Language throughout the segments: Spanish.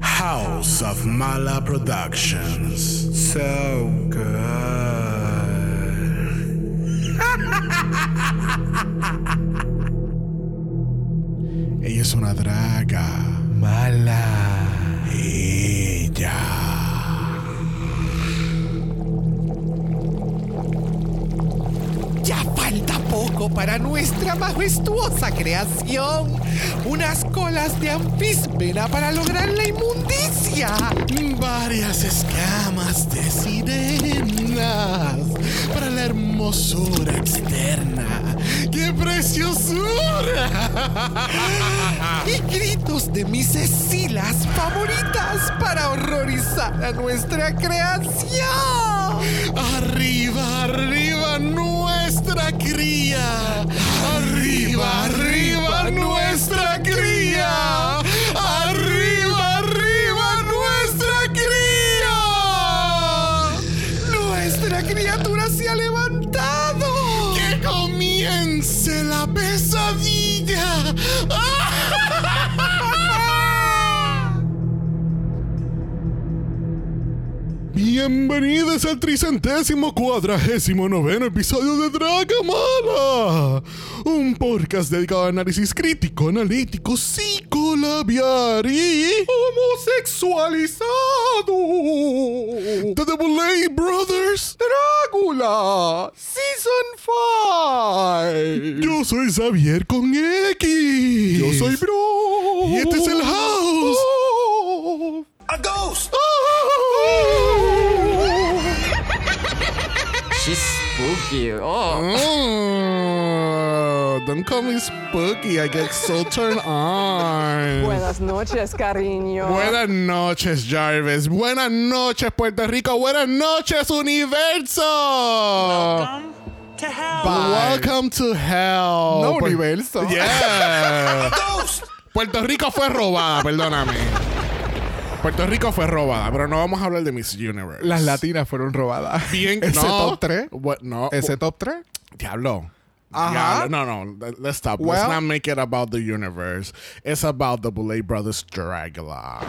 House of Mala Productions. So good. Ella es una draga. Mala. Ella. Ya falta para nuestra majestuosa creación. Unas colas de anfíspera para lograr la inmundicia. Varias escamas de sirenas para la hermosura externa. ¡Qué preciosura! Y gritos de mis escilas favoritas para horrorizar a nuestra creación. Arriba, arriba nuestra cría. Arriba, arriba Bienvenidos al tricentésimo cuadragésimo noveno episodio de Dragamala, un podcast dedicado al análisis crítico, analítico, psicolabiar y homosexualizado de The Boulay Brothers Drácula, Season 5. Yo soy Xavier con X. Yo soy Bro. Y este es el house. Oh. A ghost! She's spooky. Oh. Oh, don't call me spooky. I get so turned on. Buenas noches, cariño. Buenas noches, Jarvis. Buenas noches, Puerto Rico. Buenas noches, universo. Welcome to hell. Welcome to hell. No, universo. Yeah. Ghost! Puerto Rico fue robada, perdóname. Puerto Rico fue robada, pero no vamos a hablar de Miss Universe. Las latinas fueron robadas. Bien, Ese no. top 3. What- no. Ese top 3. Diablo. Ajá. Diablo. No, no. let- Let's stop. Well- Let's not make it about the universe. It's about the Boulay Brothers Dragula.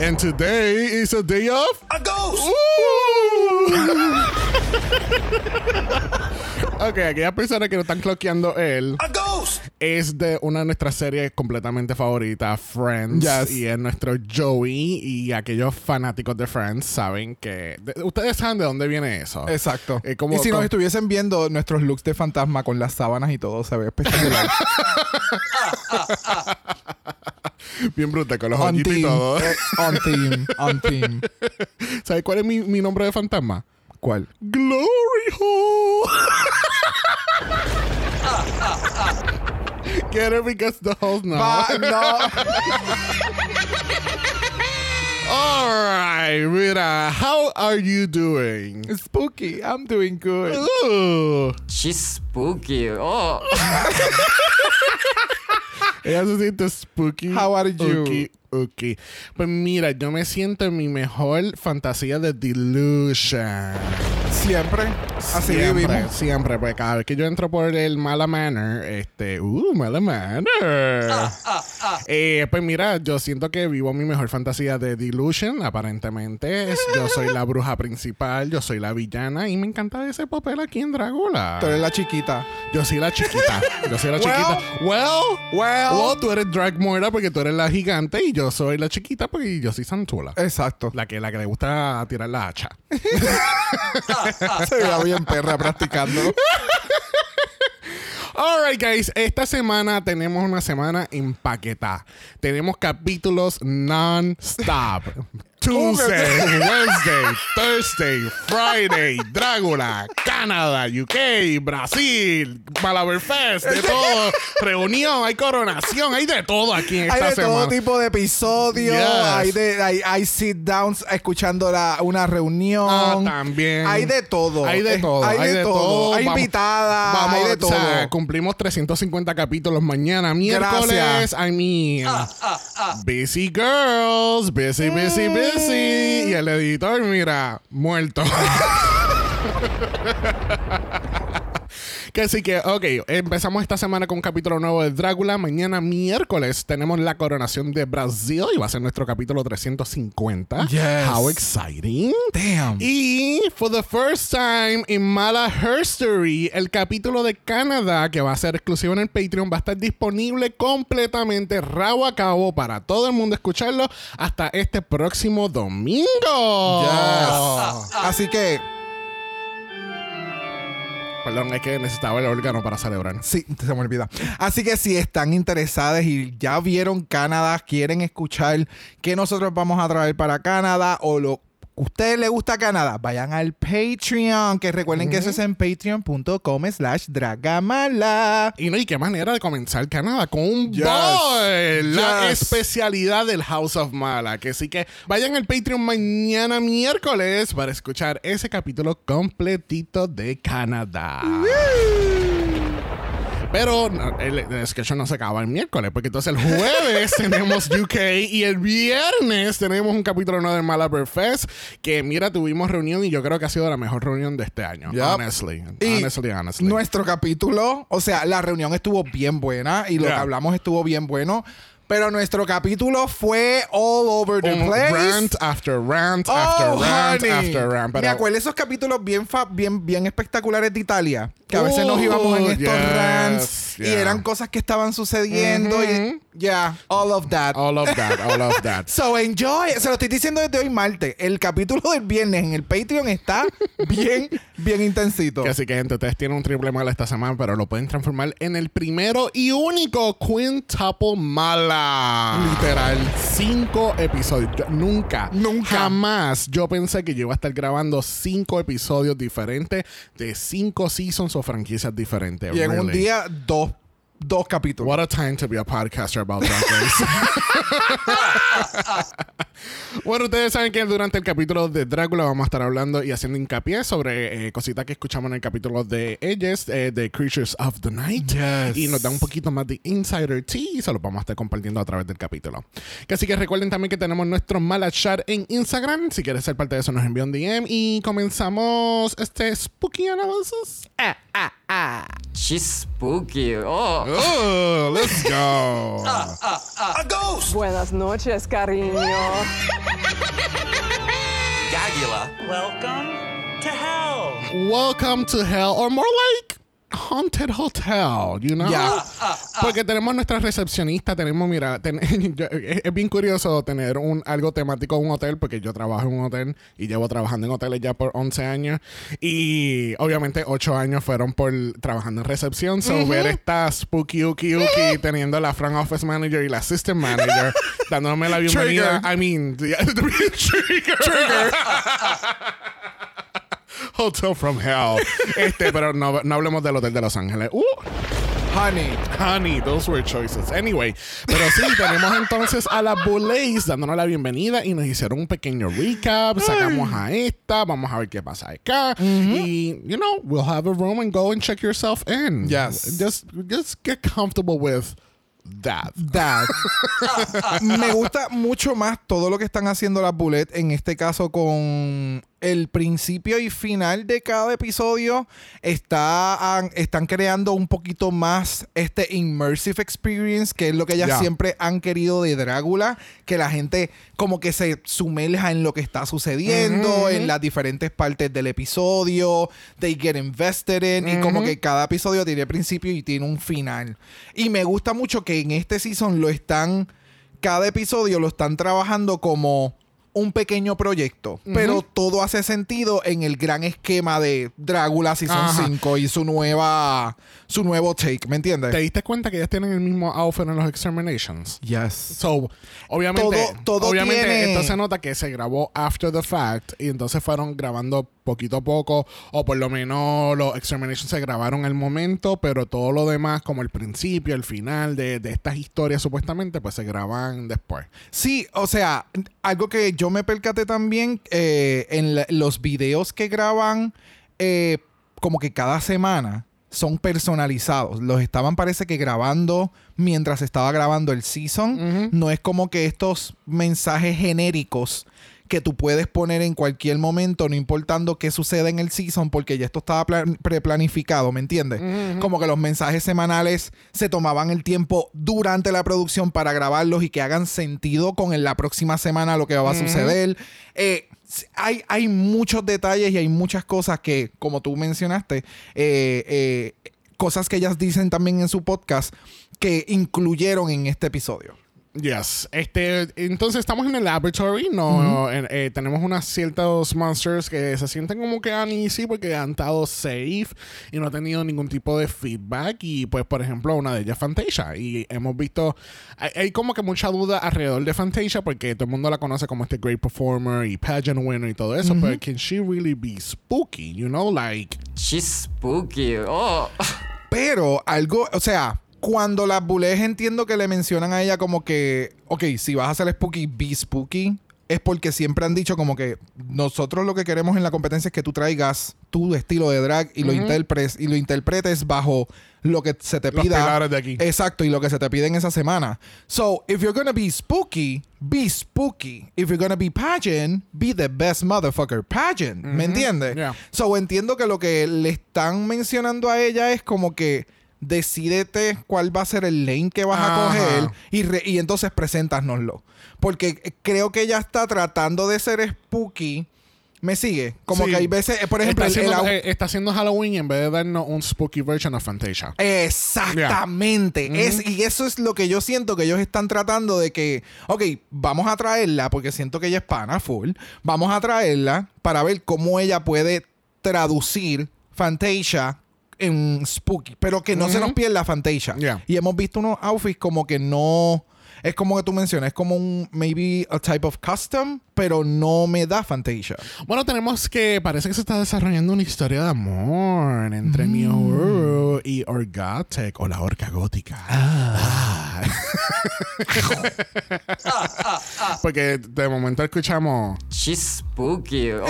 And today is a day of. A ghost! ok, aquellas personas que no están cloqueando él A ghost! es de una de nuestras series completamente favoritas, Friends. Yes. Y es nuestro Joey. Y aquellos fanáticos de Friends saben que. de- ustedes saben de dónde viene eso. Exacto. Eh, como- y si nos estuviesen viendo nuestros looks de fantasma con las sábanas y todo, se ve espectacular. Bien bruta, con los on ojitos y todo. Eh, on team. On team. ¿Sabes cuál es mi, mi nombre de fantasma? ¿Cuál? Glory Hole. Get it because the holes no. Va- no. All right, mira, how are you doing? Spooky. I'm doing good. Ooh. She's spooky. Oh. Ella se siente spooky. How are you? Ooky, ooky. Pues mira, yo me siento en mi mejor fantasía de delusion. Siempre. Así siempre, vivimos. siempre, pues cada vez que yo entro por el Mala Manor, este, uh, Mala Manor. Eh, pues mira, yo siento que vivo mi mejor fantasía de Delusion, aparentemente. Es- yo soy la bruja principal, yo soy la villana y me encanta ese papel aquí en Dragula. Tú eres la chiquita. Yo soy la chiquita. Yo soy la Well, chiquita. Well, well. well, tú eres Drag Moira porque tú eres la gigante y yo soy la chiquita porque yo soy Santula. Exacto. La que, la que le gusta tirar la hacha. Se veía bien perra practicando. Alright, guys. Esta semana tenemos una semana empaquetada. Tenemos capítulos non-stop. Tuesday, Wednesday, Thursday, Friday, Drácula, Canadá, UK, Brasil, Malaberfest, de todo. Reunión, hay coronación, hay de todo aquí en Hay esta de semana. todo tipo de episodios. Yes. Hay, de, hay, hay sit downs escuchando la, una reunión. Ah, también. Hay de todo. Hay de Eh, todo. Hay, de, todo. Hay invitadas. Vamos, hay de o todo. sea, cumplimos 350 capítulos mañana, miércoles. Gracias. I mean, busy girls, busy, busy, busy. Y el editor, mira, muerto. Que así que, ok, empezamos esta semana con un capítulo nuevo de Drácula. Mañana miércoles tenemos la coronación de Brasil y va a ser nuestro capítulo 350. Yes. How exciting. Damn. Y for the first time in Mala Herstory, el capítulo de Canadá que va a ser exclusivo en el Patreon va a estar disponible completamente rabo a cabo para todo el mundo escucharlo hasta este próximo domingo. Yes. Así que, Perdón, es que necesitaba el órgano para celebrar. sí, se me olvida. Así que si están interesadas y ya vieron Canadá, quieren escuchar qué nosotros vamos a traer para Canadá o lo ustedes les gusta Canadá, vayan al Patreon, que recuerden que eso es en patreon.com slash dragamala. Y no, y qué manera de comenzar Canadá con un Yes. boy, la especialidad del House of Mala. Que sí que vayan al Patreon mañana miércoles para escuchar ese capítulo completito de Canadá. Pero el, el sketch no se acaba el miércoles, porque entonces el jueves tenemos UK y el viernes tenemos un capítulo nuevo de Malabar Fest. Que mira, tuvimos reunión y yo creo que ha sido la mejor reunión de este año. Yep. Honestly. Y honestly, honestly. Nuestro capítulo, o sea, la reunión estuvo bien buena y lo Yeah. que hablamos estuvo bien bueno, pero nuestro capítulo fue all over the Un place. rant after rant Oh, after rant honey. after rant. Pero, Me acuerdo esos capítulos bien, fa- bien, bien espectaculares de Italia. Que a veces nos Oh, íbamos en estos yes, rants y yeah. eran cosas que estaban sucediendo. y Yeah, all of that. all of that, all of that. So enjoy. Se lo estoy diciendo desde hoy martes. El capítulo del viernes en el Patreon está bien, bien intensito. Así que, gente, ustedes tienen un triple mala esta semana, pero lo pueden transformar en el primero y único quintuple mala. Literal, cinco episodios. Yo- nunca, Nunca. jamás yo pensé que yo iba a estar grabando cinco episodios diferentes de cinco seasons o franquicias diferentes. Y en un día, dos, dos capítulos. What a time to be a podcaster about Drag Race. bueno, ustedes saben que durante el capítulo de Drácula vamos a estar hablando y haciendo hincapié sobre eh, cositas que escuchamos en el capítulo de ellos, eh, de Creatures of the Night. Yes. Y nos da un poquito más de insider tea y se los vamos a estar compartiendo a través del capítulo. Así que recuerden también que tenemos nuestro mala chat en Instagram. Si quieres ser parte de eso, nos envía un DM y comenzamos este spooky analysis. She's spooky. Oh. Oh, let's go. A ghost! Buenas noches, cariño. Gagula. Welcome to hell. Welcome to hell, or more like haunted hotel, you know? Ya. Porque tenemos nuestra recepcionista, tenemos, mira, ten- yo- es, es bien curioso tener un algo temático en un hotel, porque yo trabajo en un hotel y llevo trabajando en hoteles ya por 11 años. Y obviamente 8 años fueron por trabajando en recepción. So ver esta spooky uki uki teniendo la front office manager y la assistant manager dándome la bienvenida. I mean, yeah, trigger. Hotel from Hell. Este, pero no, no hablemos del Hotel de Los Ángeles. Uh, Honey. honey, those were choices. Anyway, pero sí, tenemos entonces a la Boulays dándonos la bienvenida y nos hicieron un pequeño recap. Sacamos a esta, vamos a ver qué pasa acá. Y, you know, we'll have a room and go and check yourself in. Yes. Just, just get comfortable with that. That. Me gusta mucho más todo lo que están haciendo las Bullet, en este caso con el principio y final de cada episodio. Está, están creando un poquito más este immersive experience, que es lo que ellas siempre han querido de Drácula, que la gente como que se sumerja en lo que está sucediendo, en las diferentes partes del episodio, they get invested in, y como que cada episodio tiene principio y tiene un final. Y me gusta mucho que en este season lo están, cada episodio lo están trabajando como un pequeño proyecto, pero todo hace sentido en el gran esquema de Drácula Season Ajá. 5 y su nueva su nuevo take, ¿me entiendes? ¿Te diste cuenta que ellas tienen el mismo outfit en los Exterminations? Yes. So, obviamente, Todo- todo obviamente tiene- esto se nota que se grabó after the fact y entonces fueron grabando poquito a poco o por lo menos los Exterminations se grabaron al momento, pero todo lo demás como el principio, el final de, de estas historias supuestamente pues se graban después. Sí, o sea, algo que yo me percaté también eh, en la- los videos que graban, eh, como que cada semana son personalizados. Los estaban, parece que grabando mientras estaba grabando el season. No es como que estos mensajes genéricos que tú puedes poner en cualquier momento, no importando qué suceda en el season, porque ya esto estaba plan- preplanificado, ¿me entiendes? Como que los mensajes semanales se tomaban el tiempo durante la producción para grabarlos y que hagan sentido con en la próxima semana lo que va a suceder. Eh, hay muchos detalles y hay muchas cosas que, como tú mencionaste, eh, eh, cosas que ellas dicen también en su podcast que incluyeron en este episodio. Yes. Este, entonces estamos en el laboratory. No, en- eh, tenemos unos ciertos monsters que se sienten como que uneasy porque han estado safe y no han tenido ningún tipo de feedback. Y pues, por ejemplo, una de ellas Fantasia. Y hemos visto, hay, hay como que mucha duda alrededor de Fantasia porque todo el mundo la conoce como este great performer y pageant winner y todo eso. Pero can she really be spooky? You know, like. She's spooky. Oh. Pero algo, o sea, cuando las bulés entiendo que le mencionan a ella como que, ok, si vas a hacer spooky, be spooky, es porque siempre han dicho como que nosotros lo que queremos en la competencia es que tú traigas tu estilo de drag y lo interpretes y lo interpretes bajo lo que se te Los pida. de aquí. Exacto, y lo que se te pide en esa semana. So, if you're gonna be spooky, be spooky. If you're gonna be pageant, be the best motherfucker pageant. ¿Me entiendes? Yeah. So, entiendo que lo que le están mencionando a ella es como que decídete cuál va a ser el lane que vas a coger y, re- y entonces preséntanoslo. Porque creo que ella está tratando de ser spooky. ¿Me sigue? Como Sí. que hay veces, eh, por ejemplo, está, el- el haciendo, au- eh, está haciendo Halloween en vez de darnos un spooky version of Fantasia. Exactamente. Es, y eso es lo que yo siento que ellos están tratando de que, ok, vamos a traerla porque siento que ella es pana full. Vamos a traerla para ver cómo ella puede traducir Fantasia en Spooky, pero que no se nos pierda Fantasia. Yeah. Y hemos visto unos outfits como que no. Es como que tú mencionas, es como un maybe a type of custom, pero no me da Fantasia. Bueno, tenemos que parece que se está desarrollando una historia de amor entre Mm. Mio y Orgatec o la orca gótica. Ah. Porque de momento escuchamos. She's spooky. Oh.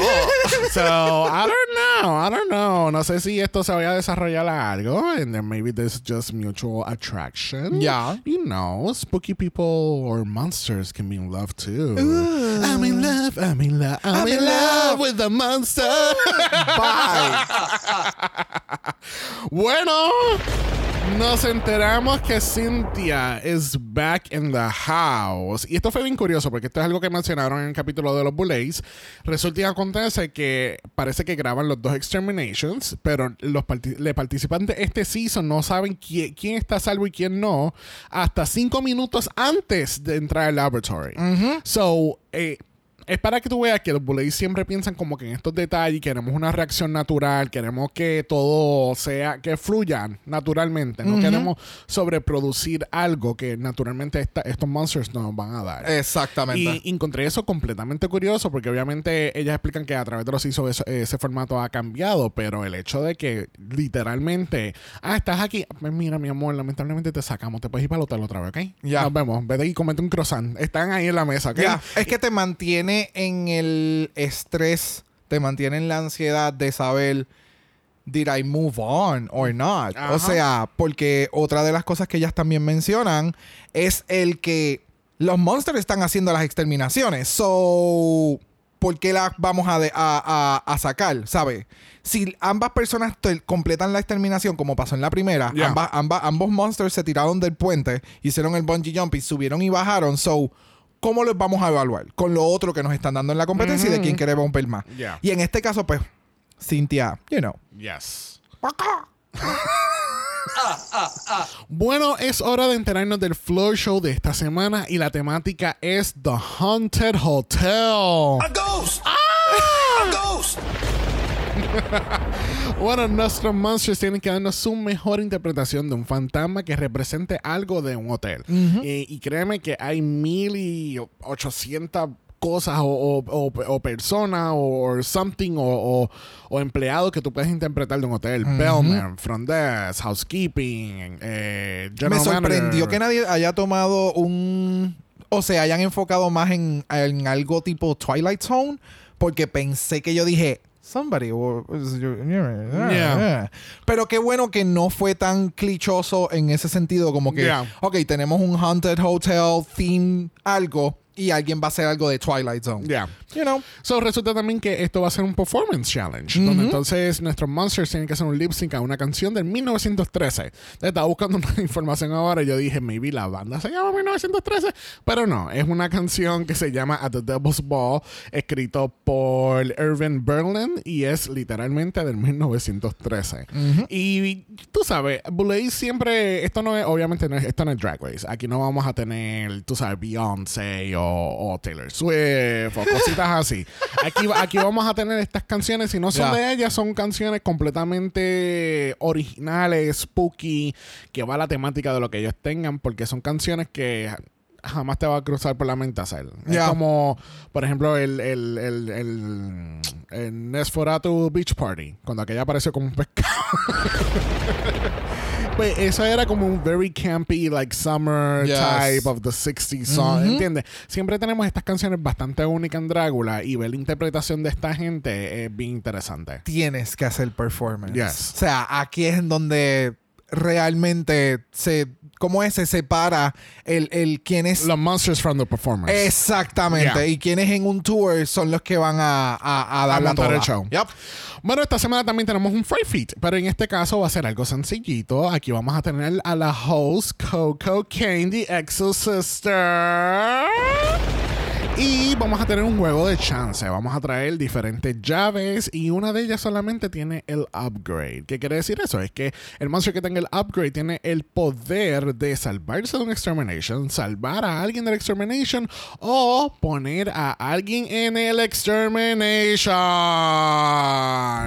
So, I don't know. I don't know. No sé si esto se vaya a desarrollar algo. And then maybe there's just mutual attraction. Yeah. You know, spooky people or monsters can be in love too. I'm in love. I'm in love. I'm, in love with the monster. Bye. Bueno, nos enteramos que Cynthia is back in the house. Y esto fue bien curioso porque esto es algo que mencionaron en el capítulo de los Bullets. Resulta y acontece que parece que graban los dos Exterminations, pero los participantes de este season no saben quién, quién está a salvo y quién no hasta cinco minutos antes de entrar al laboratory. So, eh, es para que tú veas que los Bullets siempre piensan como que en estos detalles queremos una reacción natural, queremos que todo sea, que fluyan naturalmente, no queremos sobreproducir algo que naturalmente esta- estos monsters nos van a dar. Exactamente. Y encontré eso completamente curioso porque obviamente ellas explican que a través de los ISO eso- ese formato ha cambiado, pero el hecho de que literalmente, ah, estás aquí, pues mira mi amor, lamentablemente te sacamos, te puedes ir para el hotel otra vez, ¿ok? Ya. Nos vemos, vete y comete un croissant. Están ahí en la mesa, ¿ok? Ya, Es que te mantiene en el estrés, te mantiene en la ansiedad de saber, did I move on or not? Ajá. O sea, porque otra de las cosas que ellas también mencionan es el que los monsters están haciendo las exterminaciones. So, ¿por qué las vamos a, de- a, a- a sacar? ¿Sabes? Si ambas personas completan la exterminación, como pasó en la primera, ambas- ambos monsters se tiraron del puente, hicieron el bungee jump y subieron y bajaron. So, ¿cómo los vamos a evaluar? Con lo otro que nos están dando en la competencia y de quién quiere romper más. Y en este caso, pues, Cintia, you know. Yes. Bueno, es hora de enterarnos del floor show de esta semana y la temática es The Haunted Hotel. A ghost! A ghost! Bueno, nuestros monsters tienen que darnos su mejor interpretación de un fantasma que represente algo de un hotel. y, y créeme que hay mil y ochocientas cosas o, o- o- o personas o or something o, o- empleados que tú puedes interpretar de un hotel. Bellman, front desk, housekeeping, eh, Me sorprendió manager. que nadie haya tomado un... O sea, hayan enfocado más en, en algo tipo Twilight Zone, porque pensé que yo dije... Somebody will- Yeah. Pero qué bueno que no fue tan clichoso en ese sentido, como que, Yeah. ok, tenemos un haunted hotel theme, algo, y alguien va a hacer algo de Twilight Zone. Yeah. You know. So, resulta también que esto va a ser un performance challenge, donde entonces nuestros monsters tienen que hacer un lip sync a una canción del 1913. Estaba buscando una información ahora y yo dije, maybe la banda se llama 1913, pero no, es una canción que se llama At the Devil's Ball, escrito por Irving Berlin y es literalmente del 1913. Y tú sabes, Boulay siempre, esto no es, obviamente no es, esto no es Drag Race, aquí no vamos a tener, tú sabes, Beyoncé o, o Taylor Swift o cositas así. Aquí, aquí vamos a tener estas canciones, si no son de ellas, son canciones completamente originales, spooky, que va a la temática de lo que ellos tengan, porque son canciones que jamás te va a cruzar por la mente hacer. Es como, por ejemplo, el, el, el, el, el Nesferatu Beach Party, cuando aquella apareció como un pescado. Pues eso era como un very campy, like summer Yes. type of the 60s song, ¿entiendes? Siempre tenemos estas canciones bastante únicas en Drácula y ver la interpretación de esta gente es bien interesante. Tienes que hacer performance. Yes. O sea, aquí es en donde realmente se. ¿Cómo es? Se separa el, el quién es. Los monsters from the performance. Exactamente. Yeah. Y quienes en un tour son los que van a, a, a dar la montar toda. el show. Yep. Bueno, esta semana también tenemos un free feat, pero en este caso va a ser algo sencillito. Aquí vamos a tener a la host Coco Candy Exo Sister. Y vamos a tener un juego de chance. Vamos a traer diferentes llaves y una de ellas solamente tiene el upgrade. ¿Qué quiere decir eso? Es que el monstruo que tenga el upgrade tiene el poder de salvarse de un extermination, salvar a alguien del extermination o poner a alguien en el extermination.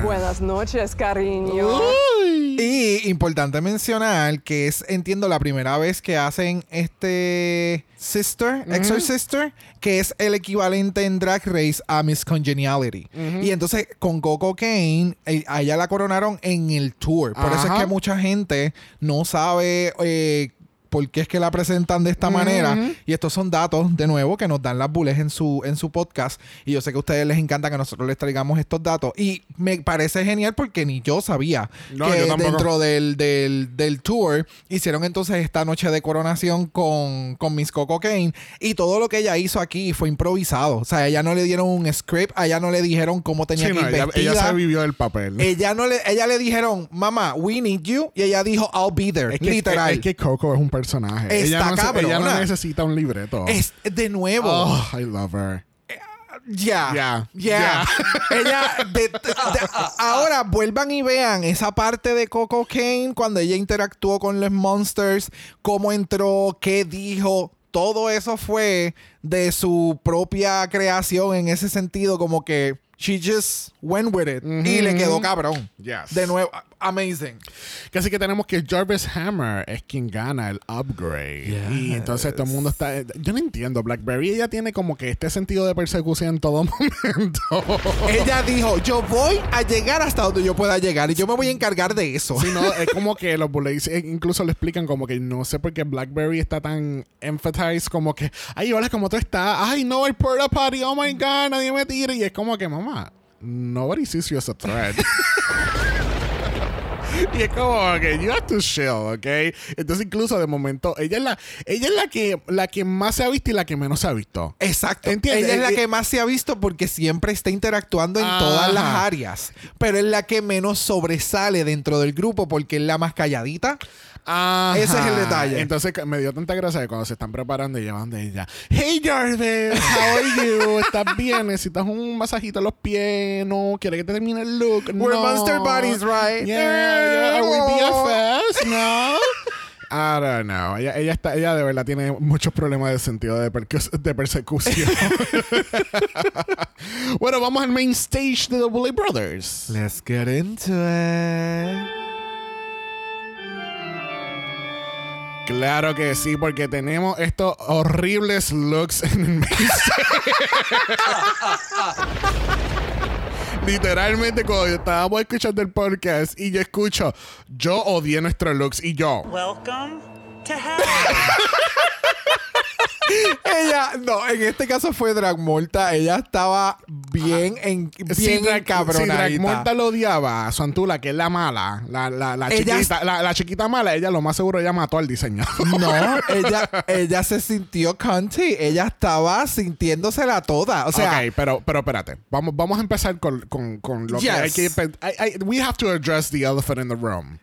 Buenas noches, cariño. Uy. Y importante mencionar que es, entiendo, la primera vez que hacen este Sister, Exor Sister, que es el equivalente en Drag Race a Miss Congeniality. Y entonces con Coco Kane, eh, a ella la coronaron en el tour. Por eso es que mucha gente no sabe. eh, por qué es que la presentan de esta manera. Y estos son datos, de nuevo, que nos dan las bules en su, en su podcast. Y yo sé que a ustedes les encanta que nosotros les traigamos estos datos. Y me parece genial porque ni yo sabía No, que yo dentro del, del, del tour hicieron entonces esta noche de coronación con, con Miss Coco Kane. Y todo lo que ella hizo aquí fue improvisado. O sea, ella no le dieron un script, a ella no le dijeron cómo tenía Sí, que no, ir ella, ella se vivió el papel. Ella no le, ella le dijeron, mamá, we need you. Y ella dijo, I'll be there. es que, literal. Es, que Coco es un personaje. Está ella, no, ella no necesita un libreto. Es de nuevo. Oh, I love her. Ya. Ya, Ya. Ella. de- de- ahora vuelvan y vean esa parte de Coco Kane cuando ella interactuó con los monsters, cómo entró, qué dijo. Todo eso fue de su propia creación en ese sentido, como que she just went with it y le quedó cabrón. Yes. De nuevo, amazing. Que Así que tenemos que Jarvis Hammer es quien gana el upgrade. Y entonces todo el mundo está. Yo no entiendo. Blackberry ella tiene como que este sentido de persecución en todo momento. Ella dijo, yo voy a llegar hasta donde yo pueda llegar y yo me voy a encargar de eso. Si no, es como que los Bullets eh, incluso le explican como que no sé por qué Blackberry está tan emphasized como que, ay, hola, ¿cómo tú estás? Ay, no, el porta potty, oh my god, nadie me tira. Y es como que, mamá, nobody sees you as a threat. Y es como que you have to chill, ¿ok? Entonces incluso de momento ella es la ella es la que la que más se ha visto y la que menos se ha visto. Exacto. ¿Entiendes? Ella es la Eh, que más se ha visto porque siempre está interactuando en Ajá. todas las áreas. Pero es la que menos sobresale dentro del grupo porque es la más calladita. Ajá. Ese es el detalle. Entonces me dio tanta gracia que cuando se están preparando y llevan de ella. Hey Jarvis, how are you? ¿Estás bien? ¿Necesitas un masajito en los pies? No, ¿quieres que te termine el look? We're no. monster buddies, right? Yeah, yeah. Are we BFFs? No. I don't know. Ella, ella, está, ella de verdad tiene muchos problemas de sentido de, de persecución. bueno, vamos al main stage de The Bully Brothers. Let's get into it. Claro que sí, porque tenemos estos horribles looks en el Literalmente, cuando estábamos escuchando el podcast y yo escucho, yo odié nuestros looks y yo. Welcome to hell. Ella, no, en este caso fue Dragmolta. Ella estaba bien, en, bien si Drag, si encabronadita. Dragmonta lo odiaba a Santula, que es la mala, la, la, la Ella chiquita, la, la chiquita mala, ella lo más seguro ella mató al diseñador. No, ella, ella se sintió cunty. Ella estaba sintiéndosela toda. O sea, ok, pero, pero espérate. Vamos, vamos a empezar con, con, con lo que hay que... I- we have to address the elephant in the room.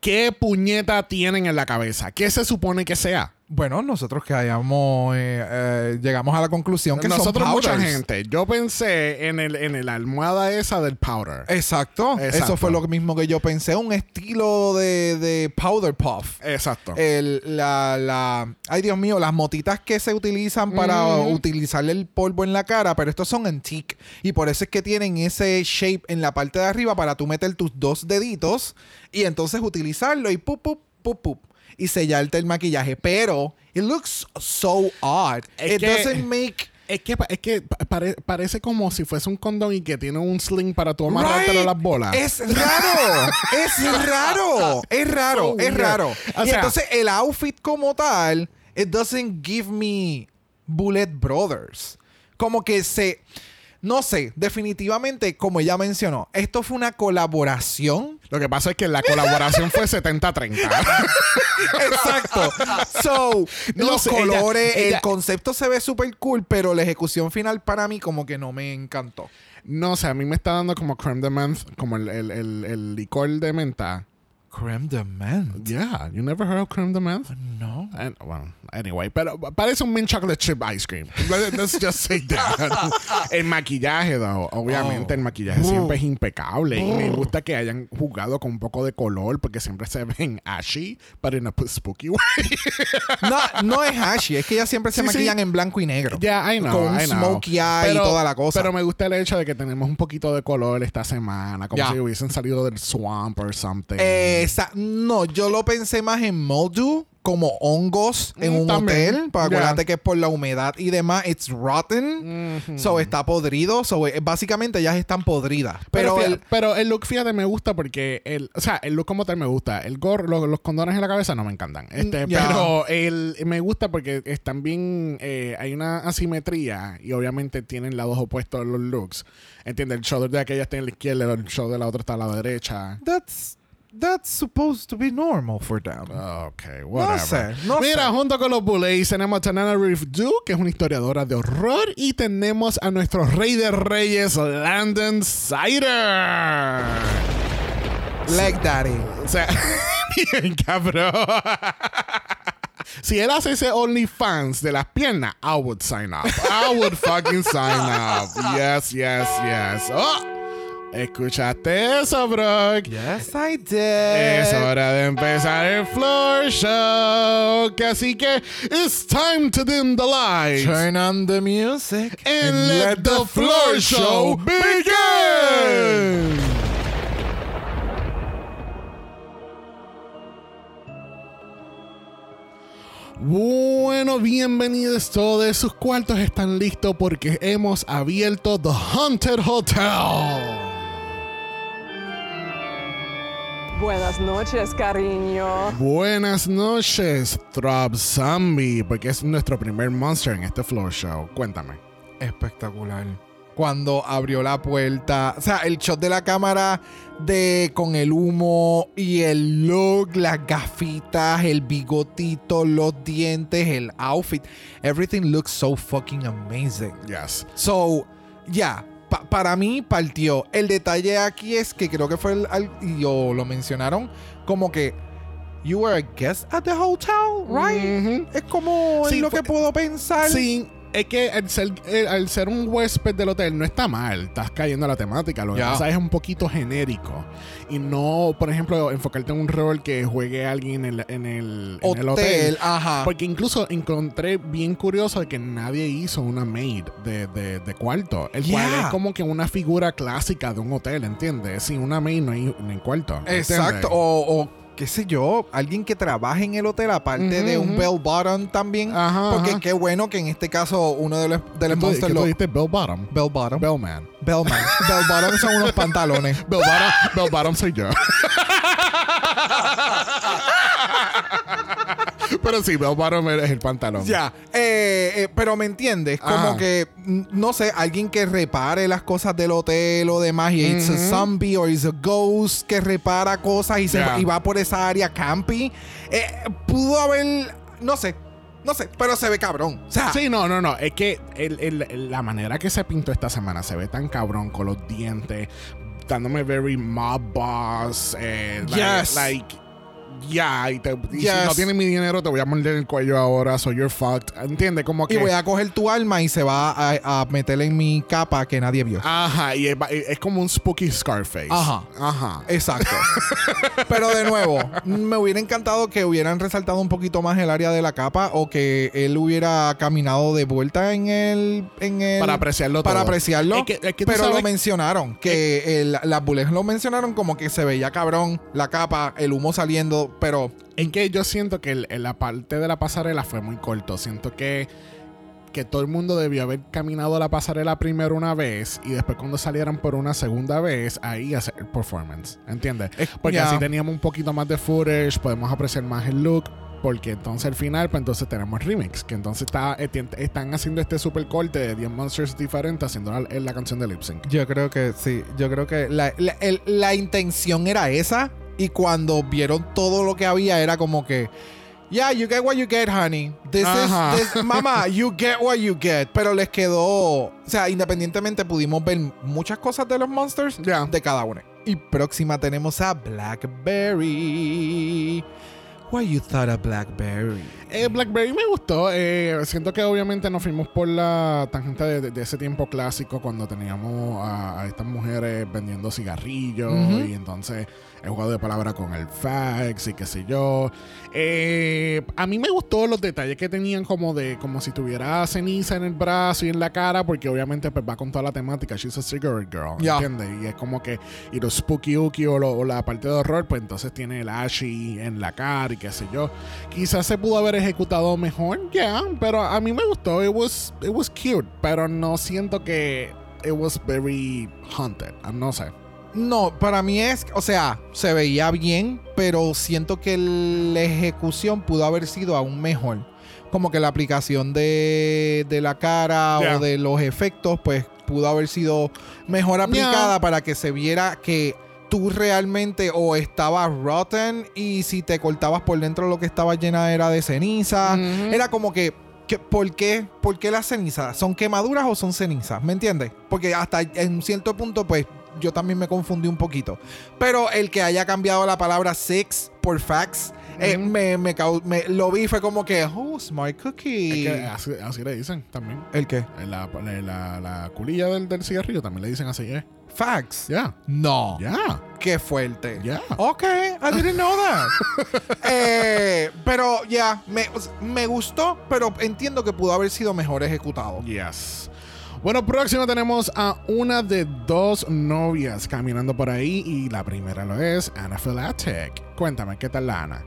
¿Qué puñeta tienen en la cabeza? ¿Qué se supone que sea? Bueno, nosotros que hayamos, eh, eh, llegamos a la conclusión que Nosotros, son mucha gente. Yo pensé en, el, en la almohada esa del powder. Exacto. Exacto. Eso fue lo mismo que yo pensé. Un estilo de, de powder puff. Exacto. El, la, la, ay Dios mío, las motitas que se utilizan para utilizarle el polvo en la cara, pero estos son antique y por eso es que tienen ese shape en la parte de arriba para tú meter tus dos deditos y entonces utilizarlo y pup, pup, pup, pup y sellarte el maquillaje. Pero it looks so odd. Es it que- doesn't make Es que, es que pare- parece como si fuese un condón y que tiene un sling para tú amarrártelo Right. las bolas. Es raro. es raro. Es raro. So es raro. O y entonces el outfit como tal, it doesn't give me Bullet Brothers. Como que se. No sé, definitivamente, como ella mencionó, esto fue una colaboración. Lo que pasa es que la colaboración fue 70-30. Exacto. So, No los sé, colores, ella- el concepto se ve súper cool, pero la ejecución final para mí como que no me encantó. no sé, a mí me está dando como creme de menthe, como el, el, el, el licor de menta. Creme de menthe. Yeah, you never heard of creme de menthe? No. And, well, anyway, pero parece un mint chocolate chip ice cream. Let- Let's just say that. el maquillaje, though, obviamente el maquillaje siempre es impecable y me gusta que hayan jugado con un poco de color porque siempre se ven ashy, but in a spooky way. No, no es ashy, es que ellas siempre se Sí, sí. maquillan en blanco y negro. Yeah, I know. Con I know. smokey eye y toda la cosa. Pero me gusta el hecho de que tenemos un poquito de color esta semana, como si hubiesen salido del swamp or something. Esa- no, yo lo pensé más en moldu, como hongos en Mm, un también. hotel. Para Ya. acuérdate que es por la humedad y demás, it's rotten. So está podrido. So eh, básicamente ellas están podridas. Pero, Pero, fíjate- el, pero el look, fíjate, me gusta porque el, o sea, el look como tal me gusta. El gorro, lo- los condones en la cabeza no me encantan. Este, Mm, ya. Pero el, me gusta porque están bien, eh, hay una asimetría y obviamente tienen lados opuestos los looks. ¿Entiendes? El shoulder de aquella está en la izquierda, el shoulder de la otra está a la derecha. that's, that's supposed to be normal for them. Ok, whatever. sé, no Mira, sé. junto con los Bullets tenemos a Tanana Reef Du, que es una historiadora de horror, y tenemos a nuestro rey de reyes, Landon Sider. Leg daddy. O sea, bien cabrón. Si él hace ese OnlyFans de las piernas, I would sign up. I would fucking sign up. Yes, yes, yes. Oh, ¿Escuchaste eso, Brock? Yes, I did. Es hora de empezar el floor show. Así que it's time to dim the lights. Turn on the music and let the floor show begin. Bueno, bienvenidos todos. Sus cuartos están listos porque hemos abierto The Haunted Hotel. Buenas noches, cariño. Buenas noches, Throb Zombie, porque es nuestro primer monster en este floor show. Cuéntame. espectacular. Cuando abrió la puerta, o sea, el shot de la cámara de con el humo y el look, las gafitas, el bigotito, los dientes, el outfit, everything looks so fucking amazing. Yes. So, ya, pa- para mí partió. El detalle aquí es que creo que fue el, al- y yo lo mencionaron como que you were a guest at the hotel, right? Es como Sí, es lo fue- que puedo pensar. Sí, es que al ser, al ser un huésped del hotel no está mal, estás cayendo a la temática. Lo que pasa es un poquito genérico. Y no, por ejemplo, enfocarte en un rol que juegue alguien en el, en el, en el hotel. ajá. Porque incluso encontré bien curioso que nadie hizo una maid de, de- de cuarto. El cual Yeah. es como que una figura clásica de un hotel, ¿entiendes? Sin una maid no hay, no hay cuarto. ¿entiendes? Exacto. O, o, qué sé yo, alguien que trabaje en el hotel, aparte de un bell bottom también. Ajá, porque ajá. qué bueno que en este caso uno de los, de ¿Qué los monsters lo. dijiste? Bell bottom. Bell bottom. Bellman. Bellman. bell bottom son unos pantalones. Bell bottom, Bell bottom soy yo. Pero sí, Bottom es el pantalón. Ya, eh, eh, pero me entiendes, como Ajá. que, no sé, alguien que repare las cosas del hotel o demás, y it's a zombie or it's a ghost que repara cosas y, se y va por esa área campy. Eh, pudo haber, no sé, no sé, pero se ve cabrón. O sea, Sí, no, no, no. Es que el- el- la manera que se pintó esta semana se ve tan cabrón con los dientes, dándome very mob boss. Eh, like- Yes. Like, ya, y, te- y Yes. si no tienes mi dinero, te voy a morder el cuello ahora, so you're fucked. ¿Entiendes? Como que. y voy a coger tu alma y se va a, a meter en mi capa que nadie vio. Ajá, y es, es como un spooky Scarface. Ajá. Ajá. Exacto. Pero de nuevo, me hubiera encantado que hubieran resaltado un poquito más el área de la capa o que él hubiera caminado de vuelta en el. En el Para apreciarlo Para todo. apreciarlo. Es que- es que tú pero lo mencionaron. Que el- las bullets lo mencionaron como que se veía cabrón la capa, el humo saliendo. Pero Es que yo siento que el- la parte de la pasarela fue muy corto. Siento que, que todo el mundo debió haber caminado la pasarela primero una vez y después cuando salieran por una segunda vez, ahí hacer el performance. ¿Entiendes? Porque ya. así teníamos un poquito más de footage, podemos apreciar más el look. Porque entonces al final, pues entonces tenemos remix. Que entonces está, eh, están haciendo este super corte de 10 monsters diferentes haciendo la, la canción de lip sync. yo creo que sí. Yo creo que la, la- el- la intención era esa. Y cuando vieron todo lo que había, era como que. Yeah, you get what you get, honey. This Ajá. is, this- mama, you get what you get. Pero les quedó, o sea, independientemente pudimos ver muchas cosas de los monsters de cada uno. Y próxima tenemos a Blackberry. What you thought of Blackberry? Eh, Blackberry me gustó. eh, siento que obviamente nos fuimos por la tangente de, ese tiempo clásico cuando teníamos a, a estas mujeres vendiendo cigarrillos y entonces el juego de palabra con el fax y qué sé yo. Eh, a mí me gustó los detalles que tenían como de como si tuviera ceniza en el brazo y en la cara porque obviamente pues va con toda la temática. She's a cigarette girl, Ya. ¿entiendes? Y es como que y los spooky ooky o, lo- o la parte de horror pues entonces tiene el ashy en la cara y qué sé yo. Quizás se pudo haber ejecutado mejor, ya, pero a mí me gustó. It was, it was cute, pero no siento que it was very haunted. Ah, No sé. No, para mí es, o sea, se veía bien, pero siento que la ejecución pudo haber sido aún mejor. Como que la aplicación de, de la cara o de los efectos, pues pudo haber sido mejor aplicada para que se viera que tú realmente o estabas rotten y si te cortabas por dentro lo que estaba llena era de ceniza. Era como que, que ¿por, qué, ¿por qué las cenizas? ¿Son quemaduras o son cenizas? ¿Me entiendes? Porque hasta en un cierto punto, pues yo también me confundí un poquito. Pero el que haya cambiado la palabra six por fax, eh, Ujú. me, me, me- lo vi fue como que, oh, smart cookie. Es que así, así le dicen también. ¿El qué? En la, la, la culilla del, del cigarrillo también le dicen así, ¿eh? Fax. Ya, No. ya, Qué fuerte. ya. Ok, I didn't know that. Eh, pero ya, me, me gustó, pero entiendo que pudo haber sido mejor ejecutado. Yes. Bueno, próximo tenemos a una de dos novias caminando por ahí y la primera lo es Anna Filatek. Cuéntame, ¿qué tal la Ana?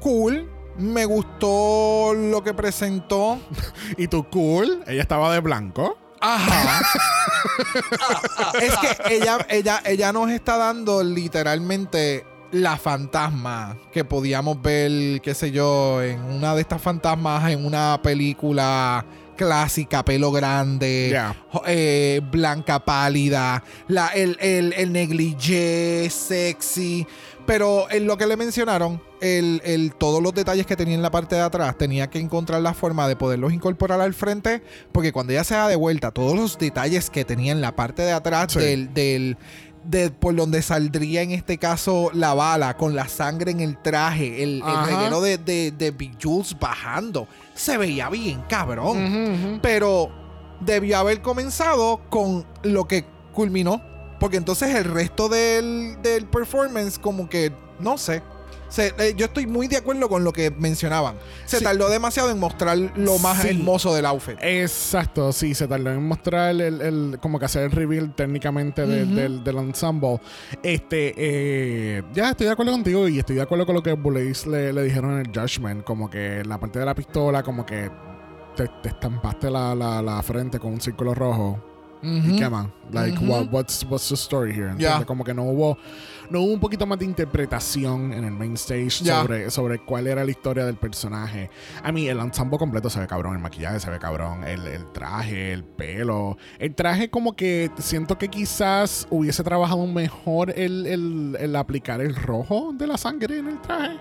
Cool. Me gustó lo que presentó. ¿Y tú cool? Ella estaba de blanco. Ajá. es que ella, ella, ella nos está dando literalmente la fantasma que podíamos ver, qué sé yo, en una de estas fantasmas en una película clásica, pelo grande, eh, blanca pálida, la, el, el, el negligé sexy. Pero en lo que le mencionaron, el, el- todos los detalles que tenía en la parte de atrás, tenía que encontrar la forma de poderlos incorporar al frente, porque cuando ella se da de vuelta, todos los detalles que tenía en la parte de atrás Sí. del, del- de por donde saldría en este caso la bala, con la sangre en el traje, el, el reguero de, de, de Big Jules bajando, se veía bien cabrón. Pero debió haber comenzado con lo que culminó. Porque entonces el resto del, del performance, como que, no sé. Se- eh, yo estoy muy de acuerdo con lo que mencionaban. Se Sí. tardó demasiado en mostrar lo más Sí. hermoso del outfit. Exacto, sí, se tardó en mostrar el, el- como que hacer el reveal técnicamente de- Ujú. del, del ensemble. Este, eh, ya estoy de acuerdo contigo y estoy de acuerdo con lo que Blaze le, le dijeron en el Judgment, como que la parte de la pistola, como que te, te estampaste la, la- la frente con un círculo rojo. ¿Y qué más? Like, what- what's, what's the story here? Ya. Como que no hubo, no hubo un poquito más de interpretación en el main stage Ya. sobre, sobre cuál era la historia del personaje. A mí, el ensemble completo se ve cabrón, el maquillaje se ve cabrón, el, el traje, el pelo. El traje, como que siento que quizás hubiese trabajado mejor el, el, el aplicar el rojo de la sangre en el traje.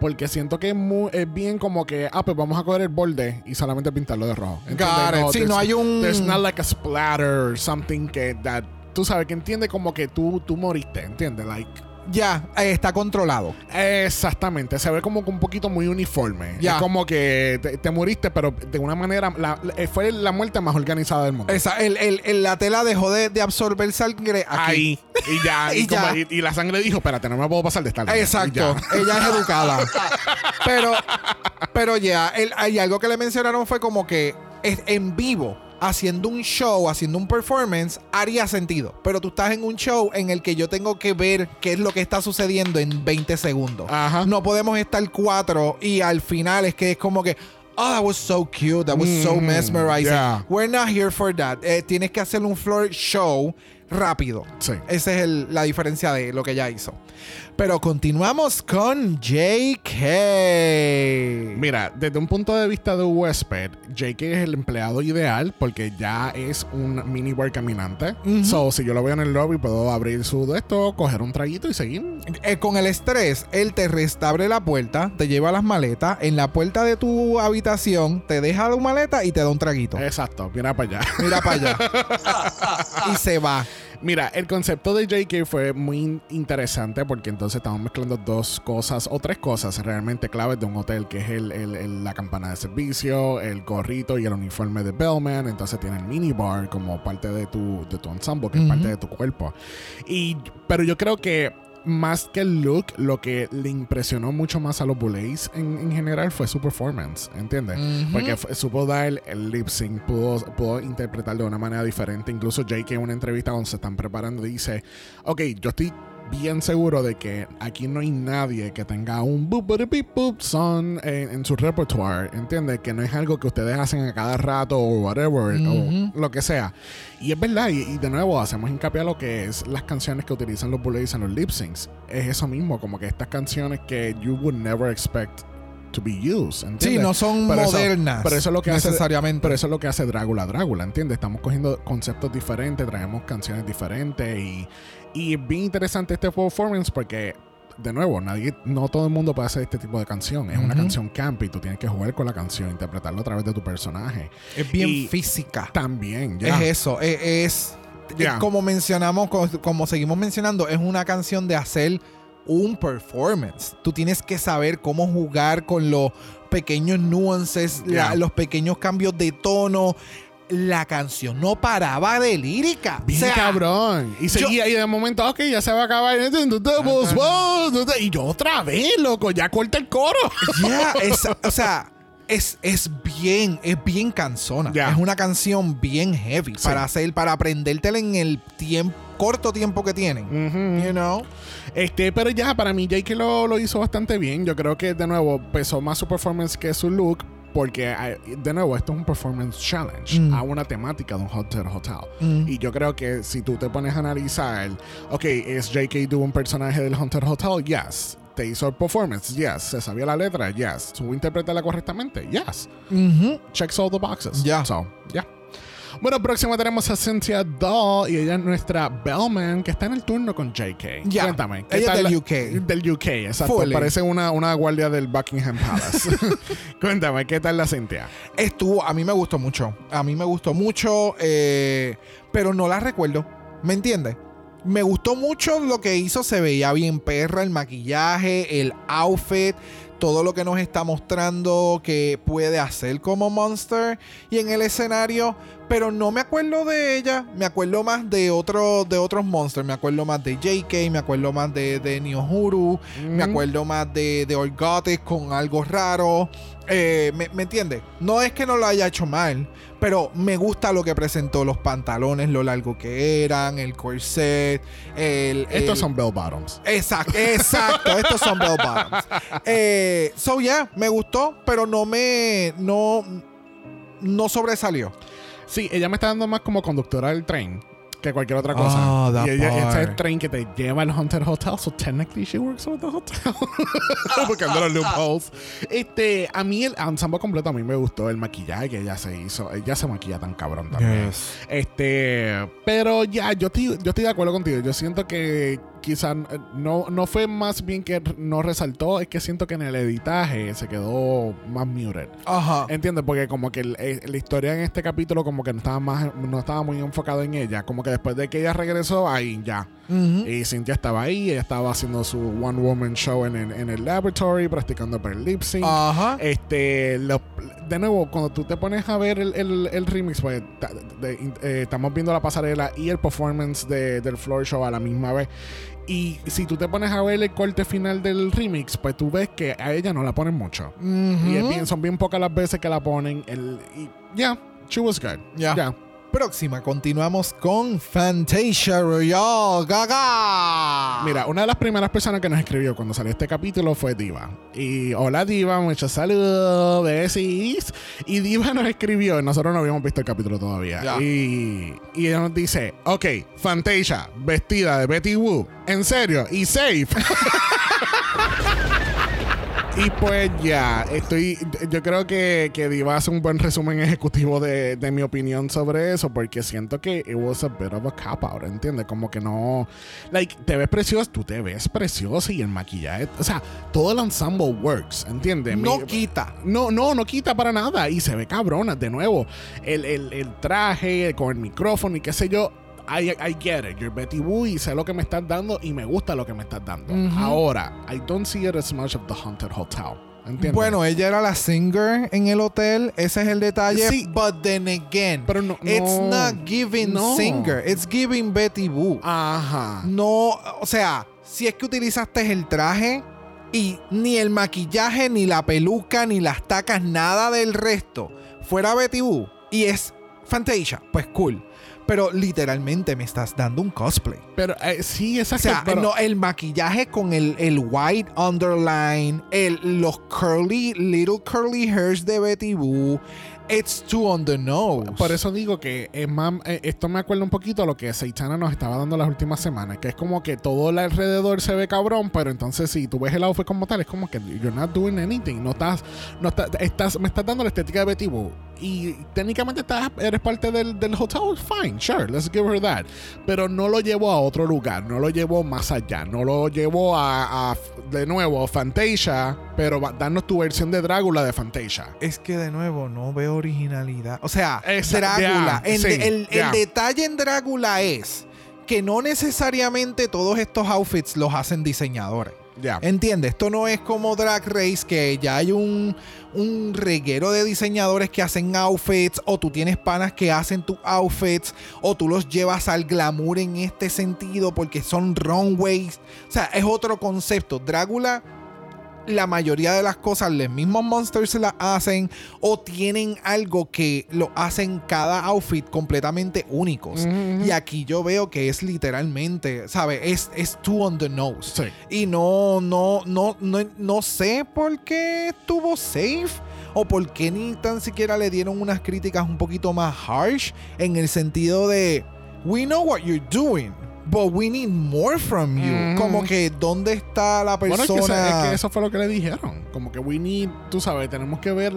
Porque siento que es, mu- es bien como que, ah, pues vamos a coger el borde y solamente pintarlo de rojo. Got it. Sí, no there's- hay un- There's not like a splatter or something que that tú sabes que entiende como que tú, tú moriste, ¿entiendes? Like Ya, eh, está controlado. exactamente, se ve como que un poquito muy uniforme. Ya. Es como que te, te moriste, pero de una manera la- la- eh, fue la muerte más organizada del mundo. Esa, el, el- el- la tela dejó de, de absorber sangre aquí. Ahí y ya y, Y como- ya. y- y la sangre dijo, espérate, no me puedo pasar de esta línea". Exacto. Ya. Ella es educada. pero, pero ya, el- hay algo que le mencionaron fue como que es en vivo, haciendo un show, haciendo un performance, haría sentido. Pero tú estás en un show en el que yo tengo que ver qué es lo que está sucediendo en 20 segundos. Ajá. No podemos estar cuatro y al final es que es como que. Oh, that was so cute. That was so Mm, mesmerizing. yeah. We're not here for that. Eh, tienes que hacer un floor show rápido. Sí. Esa es el- la diferencia de lo que ella hizo. Pero continuamos con JK. Mira, desde un punto de vista de huésped, JK es el empleado ideal porque ya es un mini bar caminante. So, si yo lo veo en el lobby, puedo abrir su de esto, coger un traguito y seguir. Eh, con el estrés, él te restabre la puerta, te lleva las maletas, en la puerta de tu habitación te deja tu maleta y te da un traguito. Exacto, mira para allá. Mira para allá. y se va. Mira, el concepto de JK fue muy in- interesante porque entonces estamos mezclando dos cosas o tres cosas realmente claves de un hotel, que es el, el- el- la campana de servicio, el gorrito y el uniforme de Bellman. Entonces tiene el minibar como parte de tu, de tu ensemble, que es parte de tu cuerpo. Y, pero yo creo que más que el look, lo que le impresionó mucho más a los Bullets en, en general fue su performance, ¿entiendes? Porque fue- supo dar el, el lip sync, pudo, pudo interpretar de una manera diferente. Incluso Jake en una entrevista cuando se están preparando dice, ok, yo estoy bien seguro de que aquí no hay nadie que tenga un boop boop beep boop son en, en su repertoire, ¿entiendes? Que no es algo que ustedes hacen a cada rato o whatever, o lo que sea. Y es verdad, y, y de nuevo hacemos hincapié a lo que es las canciones que utilizan los Bullets en los lip syncs. Es eso mismo, como que estas canciones que you would never expect to be used, ¿entiendes? Sí, no son Pero eso- modernas. pero eso es lo que hace necesariamente. pero eso es lo que hace Drácula Drácula, ¿entiendes? Estamos cogiendo conceptos diferentes, traemos canciones diferentes y, y es bien interesante este performance porque, de nuevo, nadie, no todo el mundo puede hacer este tipo de canción. Es una canción campy, tú tienes que jugar con la canción, interpretarlo a través de tu personaje. es bien y- física. También, ya. Es eso, es, es- como mencionamos, co- como, seguimos mencionando, es una canción de hacer un performance. Tú tienes que saber cómo jugar con los pequeños nuances, la- los pequeños cambios de tono. La canción no paraba de lírica. Bien O sea, cabrón. Y seguía y de momento, ok, ya se va a acabar. Y yo otra vez, loco, ya corta el coro. Yeah, es- o sea, es, es bien, es bien cansona. Ya. Es una canción bien heavy Sí. para hacer, para aprendértela en el tiempo, corto tiempo que tienen. You know? Este, pero ya, para mí, Jake lo, lo hizo bastante bien. Yo creo que, de nuevo, pesó más su performance que su look. Porque, de nuevo, esto es un performance challenge Mm. a una temática de un hotel hotel. Mm. Y yo creo que si tú te pones a analizar, ok, ¿es J.K. tuvo un personaje del Haunted Hotel? Yes. ¿Te hizo el performance? Yes. ¿Se sabía la letra? Yes. ¿Supo interpretarla correctamente? Yes. Ujú. Checks all the boxes. Ya. So, yeah. Bueno, próxima tenemos a Cynthia Doll y ella es nuestra Bellman que está en el turno con JK. Ya. Cuéntame. ¿qué Ella tal del la- UK. Del UK, exacto. Fully. Parece una, una guardia del Buckingham Palace. Cuéntame, ¿qué tal la Cynthia? Estuvo, a mí me gustó mucho. A mí me gustó mucho, eh, pero no la recuerdo. ¿Me entiendes? Me gustó mucho lo que hizo. Se veía bien perra, el maquillaje, el outfit, todo lo que nos está mostrando que puede hacer como Monster y en el escenario. Pero no me acuerdo de ella. Me acuerdo más de, otro, de otros Monsters. Me acuerdo más de JK. Me acuerdo más de, de Niohuru. Me acuerdo más de, de con algo raro. Eh, ¿me, me entiendes? No es que no lo haya hecho mal, pero me gusta lo que presentó: los pantalones, lo largo que eran, el corset, el. Estos el- son Bell Bottoms. Exacto, exacto. estos son bell bottoms. Eh, so, yeah, me gustó, pero no me. No, no sobresalió. Sí, ella me está dando más como conductora del tren que cualquier otra cosa. Ah, that y ella, ese es el tren que te lleva al Haunted Hotel, so technically she works with the hotel. Porque ando los loopholes. Este, a mí el ensemble completo a mí me gustó el maquillaje que ella se hizo. Ella se maquilla tan cabrón también. Yes. Este, pero ya, yo estoy, yo estoy de acuerdo contigo. Yo siento que quizás no, no fue más bien que no resaltó, es que siento que en el editaje se quedó más muted. Ajá. ¿Entiendes? Porque como que el- eh, la historia en este capítulo como que no estaba más no estaba muy enfocado en ella. Como que después de que ella regresó, ahí ya. Y Cynthia estaba ahí, ella estaba haciendo su One Woman Show en, el- en el laboratory, practicando para el lip sync. Ajá. Este, de nuevo, cuando tú te pones a ver el, el- el remix, pues ta- de- eh, estamos viendo la pasarela y el performance de- del floor show a la misma vez. Y si tú te pones a ver el corte final del remix, pues tú ves que a ella no la ponen mucho. Y bien- son bien pocas las veces que la ponen. El, y ya, she was good. Ya. Ya. Próxima, continuamos con Fantasia Royale Gaga. Mira, una de las primeras personas que nos escribió cuando salió este capítulo fue Diva. Y hola Diva, muchos saludos, besis. Y Diva nos escribió, nosotros no habíamos visto el capítulo todavía. Y ella nos dice, ok, Fantasia, vestida de Betty Woo, en serio, y safe. Y pues ya, estoy. Yo creo que, que Diva hace un buen resumen ejecutivo de, de mi opinión sobre eso, porque siento que it was a bit of a cop out, ¿entiendes? Como que no. Like, te ves preciosa, tú te ves preciosa y el maquillaje. O sea, todo el ensemble works, ¿entiendes? No Mi- quita. no, no, no quita para nada. Y se ve cabrona. De nuevo, el, el- el traje con el micrófono y qué sé yo. I, I get it. You're Betty Boo y sé lo que me estás dando y me gusta lo que me estás dando. Ahora, I don't see it as much of the Haunted Hotel. ¿Entiendes? Bueno, ella era la singer en el hotel, ese es el detalle. Sí. But then again, Pero no- it's no. not giving No. singer, it's giving Betty Boo. Ajá. No, o sea, si es que utilizaste el traje y ni el maquillaje, ni la peluca, ni las tacas, nada del resto fuera Betty Boo y es Fantasia, pues cool. Pero literalmente me estás dando un cosplay. Pero eh, sí, O exacto. sea, pero- no, el maquillaje con el, el white underline, el, los curly, little curly hairs de Betty Boo, it's too on the nose. Por eso digo que es más, eh, esto me acuerda un poquito a lo que Seitana nos estaba dando las últimas semanas, que es como que todo el alrededor se ve cabrón, pero entonces si tú ves el outfit como tal, es como que you're not doing anything, no estás, no estás, estás me estás dando la estética de Betty Boo y técnicamente estás, eres parte del, del hotel, fine, sure, let's give her that, pero no lo llevo a otro lugar, no lo llevo más allá, no lo llevo a, a de nuevo, Fantasia, pero danos tu versión de Drácula de Fantasia. Es que de nuevo no veo originalidad. O sea, Drácula. el, sí, el- el detalle en Drácula es que no necesariamente todos estos outfits los hacen diseñadores. Ya. ¿Entiendes? Esto no es como Drag Race, que ya hay un, un reguero de diseñadores que hacen outfits, o tú tienes panas que hacen tus outfits, o tú los llevas al glamour en este sentido porque son runways. O sea, es otro concepto. Drácula la mayoría de las cosas los mismos monsters se las hacen o tienen algo que lo hacen cada outfit completamente únicos. Y aquí yo veo que es literalmente, ¿sabes? Es, es too on the nose. Sí. Y no, no, no, no, no sé por qué estuvo safe. O por qué ni tan siquiera le dieron unas críticas un poquito más harsh. En el sentido de, we know what you're doing. But we need more from you. Ujú. Como que, ¿dónde está la Bueno, persona? es que, ese- es que eso fue lo que le dijeron. Como que we need, tú sabes, tenemos que ver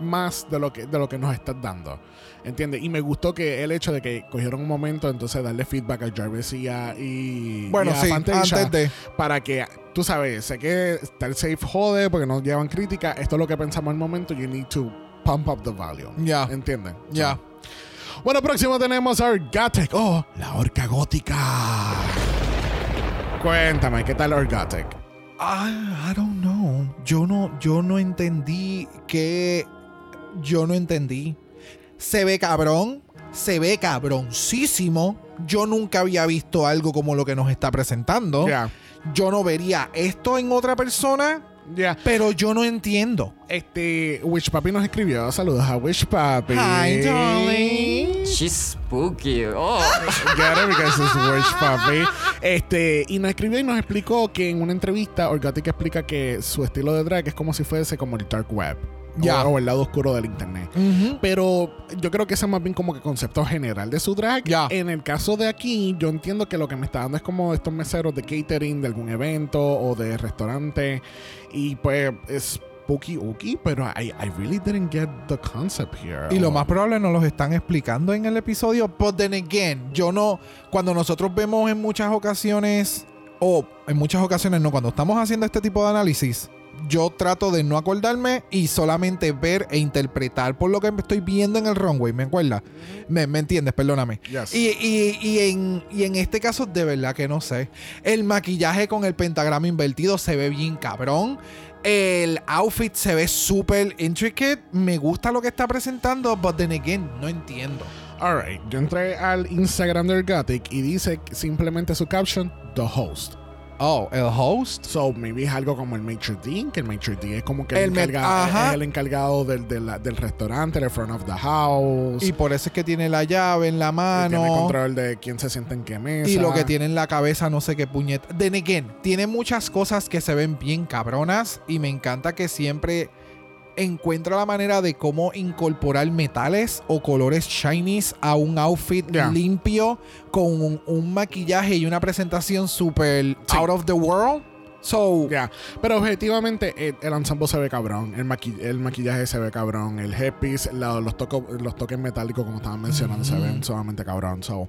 más de lo que, de lo que nos estás dando. ¿Entiendes? Y me gustó que el hecho de que cogieron un momento, entonces darle feedback a Jarvis y a, y, Bueno, y a sí, Fantasia antes de. para que, tú sabes, sé que estar safe jode porque nos llevan crítica. Esto es lo que pensamos al momento. You need to pump up the volume. Ya. ¿Entiendes? Ya. So. Bueno, próximo tenemos a Orgatic. Oh, la orca gótica. Cuéntame, ¿qué tal Orgatic? I, I don't know. Yo no, yo no entendí que. Yo no entendí. Se ve cabrón. Se ve cabroncísimo. Yo nunca había visto algo como lo que nos está presentando. Ya. Yo no vería esto en otra persona. Ya. Pero yo no entiendo. Este, Wish Papi nos escribió. Saludos a Wish Papi. Hi, darling. She's spooky. Oh. Get it because it's Wish Papi. Este, y nos escribió y nos explicó que en una entrevista Orgatic explica que su estilo de drag es como si fuese como el dark web. Ya. o, o el lado oscuro del internet. Pero yo creo que ese es más bien como que concepto general de su drag. Ya. En el caso de aquí, yo entiendo que lo que me está dando es como estos meseros de catering de algún evento o de restaurante. Y pues es spooky ooky, pero I, I really didn't get the concept here. Y lo más probable nos los están explicando en el episodio. But then again, yo no. Cuando nosotros vemos en muchas ocasiones, o en muchas ocasiones no, cuando estamos haciendo este tipo de análisis, yo trato de no acordarme y solamente ver e interpretar por lo que estoy viendo en el runway. ¿Me acuerdas? ¿Me, me entiendes? Perdóname. Yes. Y, y- y en, y en este caso, de verdad que no sé. El maquillaje con el pentagrama invertido se ve bien cabrón. El outfit se ve súper intricate. Me gusta lo que está presentando, but then again, no entiendo. Alright, yo entré al Instagram del Gothic y dice simplemente su caption, The Host. Oh, el host. So, maybe es algo como el maitre d', que el maitre d' es como que el, es el encargado del, del, del restaurante, el front of the house. Y por eso es que tiene la llave en la y mano. tiene control de quién se sienta en qué mesa. Y lo que tiene en la cabeza, no sé qué puñeta. Then again, tiene muchas cosas que se ven bien cabronas. Y me encanta que siempre encuentra la manera de cómo incorporar metales o colores shinies a un outfit limpio con un, un maquillaje y una presentación súper Sí. out of the world. So, Ya, pero objetivamente el, el ensemble se ve cabrón, el, maqui- el maquillaje se ve cabrón, el headpiece, la- los, toco- los toques metálicos como estaban mencionando se ven sumamente cabrón. So,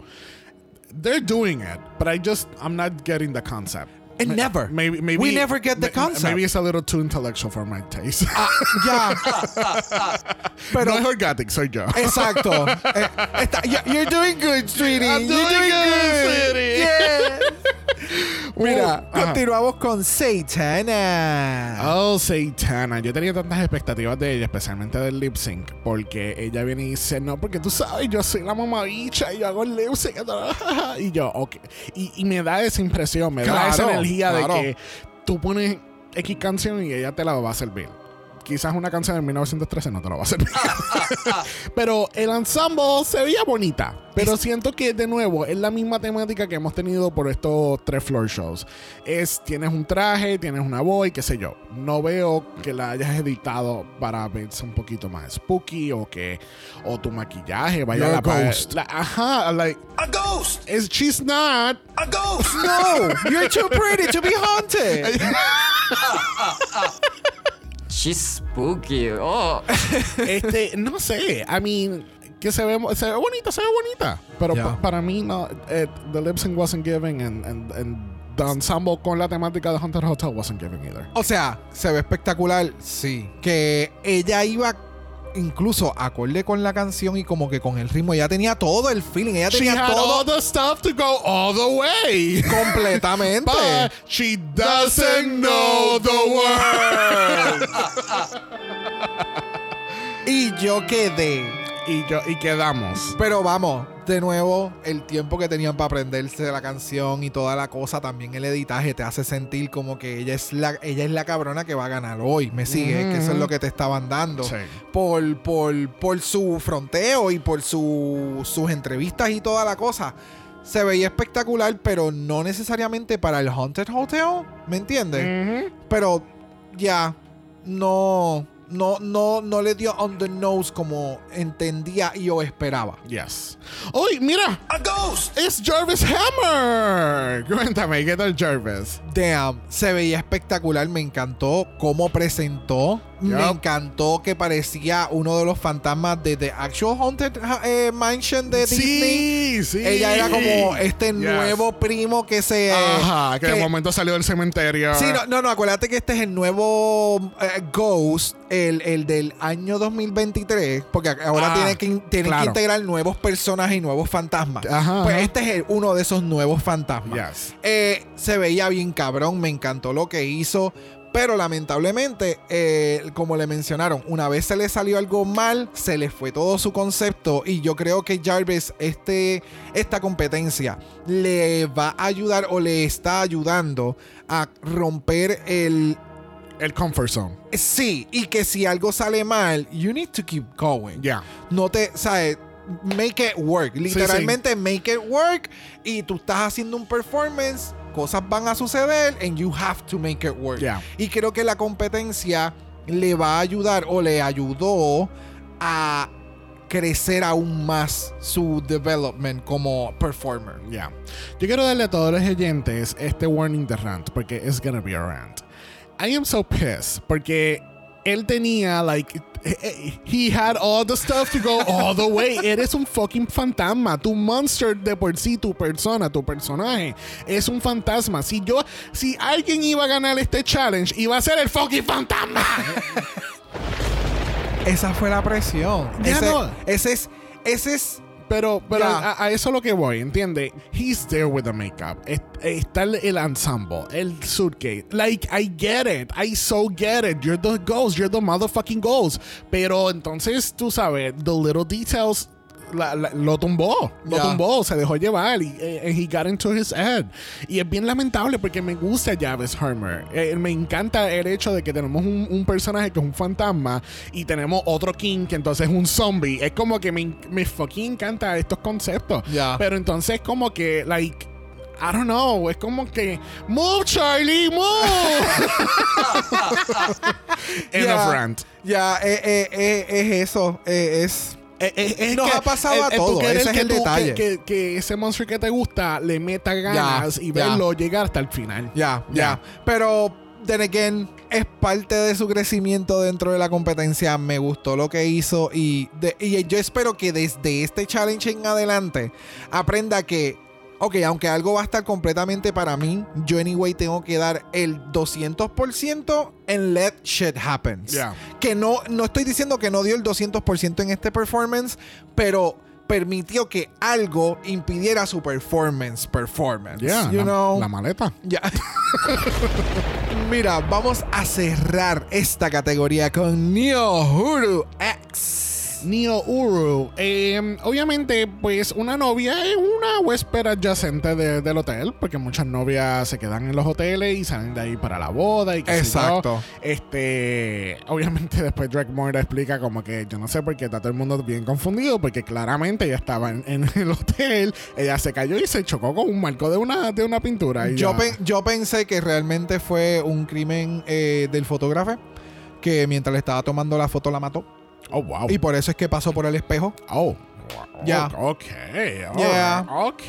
they're doing it, but I just, I'm not getting the concept. And Ma- never. Maybe, maybe, We never get the ma- concept. Maybe it's a little too intellectual for my taste. ah, ya. Pero no es soy yo. Exacto. Eh, está- you're doing good, sweetie. I'm You're doing good, sweetie. Yeah. Mira, continuamos con Satana. Oh, Satana. Yo tenía tantas expectativas de ella, especialmente del lip sync, porque ella viene y dice, no, porque tú sabes, yo soy la mamabicha y yo hago el lip sync. Y yo, ok. Y, y me da esa impresión, me da esa energía claro. de que tú pones X canción y ella te la va a servir. Quizás una canción de 1913 no te la va a servir. pero el ensemble se veía bonita. Pero siento que, de nuevo, es la misma temática que hemos tenido por estos tres floor shows. Es, tienes un traje, tienes una voz y qué sé yo. No veo que la hayas editado para verse un poquito más spooky o que o tu maquillaje vaya You're a la ghost. la- ajá, like, A ghost! is she's not. A ghost! No, you're too pretty to be haunted. She's spooky. Oh. este, no sé. I mean, que se ve, se ve bonita, se ve bonita. Pero Ya. pa- para mí, no. eh, the lip sync wasn't giving and, and, and the ensemble con la temática de Haunted Hotel wasn't giving either. O sea, se ve espectacular, sí. Que ella iba incluso acorde con la canción y como que con el ritmo. Ella tenía todo el feeling. Ella She tenía had todo all the stuff to go all the way. completamente. But she doesn't know the word. y yo quedé. y, yo, y quedamos. Pero vamos, de nuevo, el tiempo que tenían para aprenderse la canción y toda la cosa, también el editaje te hace sentir como que ella es la, ella es la cabrona que va a ganar hoy. Me sigue, que eso es lo que te estaban dando. Sí. Por, por, por su fronteo y por su- sus entrevistas y toda la cosa. Se veía espectacular, pero no necesariamente para el Haunted Hotel, ¿me entiendes? Pero ya, no, no, no, no le dio on the nose como entendía y yo esperaba. Yes. ¡Uy, mira! A ghost! ¡Es Jarvis Hammer! Cuéntame, ¿qué tal Jarvis? Damn, se veía espectacular, me encantó cómo presentó. Me encantó que parecía uno de los fantasmas de The Actual Haunted eh, Mansion de Disney. Sí, sí. Ella era como este Yes. nuevo primo que se. Ajá, que, de que- momento salió del cementerio. Sí, no, no, no, acuérdate que este es el nuevo eh, Ghost, el, el del año 2023, porque ahora Ah, tiene que, tienen claro. que integrar nuevos personajes y nuevos fantasmas. Ajá, pues ajá. este es el- uno de esos nuevos fantasmas. Yes. Eh, se veía bien cabrón, me encantó lo que hizo. Pero lamentablemente, eh, como le mencionaron, una vez se le salió algo mal, se le fue todo su concepto. Y yo creo que Jarvis, este, esta competencia, le va a ayudar o le está ayudando a romper el. El comfort zone. Sí, y que si algo sale mal, you need to keep going. Ya. No te, ¿sabes? Make it work. Literalmente make it work. Y tú estás haciendo un performance, cosas van a suceder, and you have to make it work. Yeah. Y creo que la competencia le va a ayudar o le ayudó a crecer aún más su development como performer. Ya. Yo quiero darle a todos los oyentes este warning de rant, porque it's gonna be a rant. I am so pissed, porque él tenía, like, he had all the stuff to go all the way. Eres un fucking fantasma. Tu monster de por sí, tu persona, tu personaje, es un fantasma. Si yo, si alguien iba a ganar este challenge, iba a ser el fucking fantasma. Esa fue la presión. Ya ese, no. ese es. Ese es. Pero, pero Ya. a, a eso lo que voy, ¿entiende? He's there with the makeup. Es- Está el, el ensemble, el suitcase. Like, I get it. I so get it. You're the ghost. You're the motherfucking ghost. Pero entonces, tú sabes, the little details la- la- lo tumbó. Lo Ya. tumbó. Se dejó llevar. Y eh, and he got into his head. Y es bien lamentable porque me gusta Jarvis Hermer. Eh, me encanta el hecho de que tenemos un, un personaje que es un fantasma y tenemos otro King que entonces es un zombie. Es como que me, me fucking encanta estos conceptos. Ya. Pero entonces como que, like... I don't know, es como que move Charlie, move. End Ya, of rant. Ya, eh, eh, eh, es eso. eh, es. Eh, eh, es Nos que- ha pasado a tú todos, ese es que el tú- detalle. Que, ese monstruo que te gusta le meta ganas y verlo llegar hasta el final. Ya, Ya. ya. Pero, then again, es parte de su crecimiento dentro de la competencia. Me gustó lo que hizo y, de- y yo espero que desde este challenge en adelante aprenda que, ok, aunque algo va a estar completamente para mí, yo anyway tengo que dar el 200% en let shit happens. Que no, no estoy diciendo que no dio el 200% en este performance, pero permitió que algo impidiera su performance, performance. Yeah, you la, know? la maleta. Ya. Mira, vamos a cerrar esta categoría con Neo Huru X. Neo Uru. Eh, obviamente, pues una novia es una huésped adyacente de- del hotel, porque muchas novias se quedan en los hoteles y salen de ahí para la boda y qué sé yo. Exacto. Este, obviamente después Drake Moore explica como que yo no sé por qué está todo el mundo bien confundido, porque claramente ella estaba en, en el hotel, ella se cayó y se chocó con un marco de una, de una pintura. y Yo, pen- yo pensé que realmente fue un crimen eh, del fotógrafo que mientras le estaba tomando la foto la mató. Oh, wow. Y por eso es que pasó por el espejo. oh. Ya. Ok. Yeah. Ok.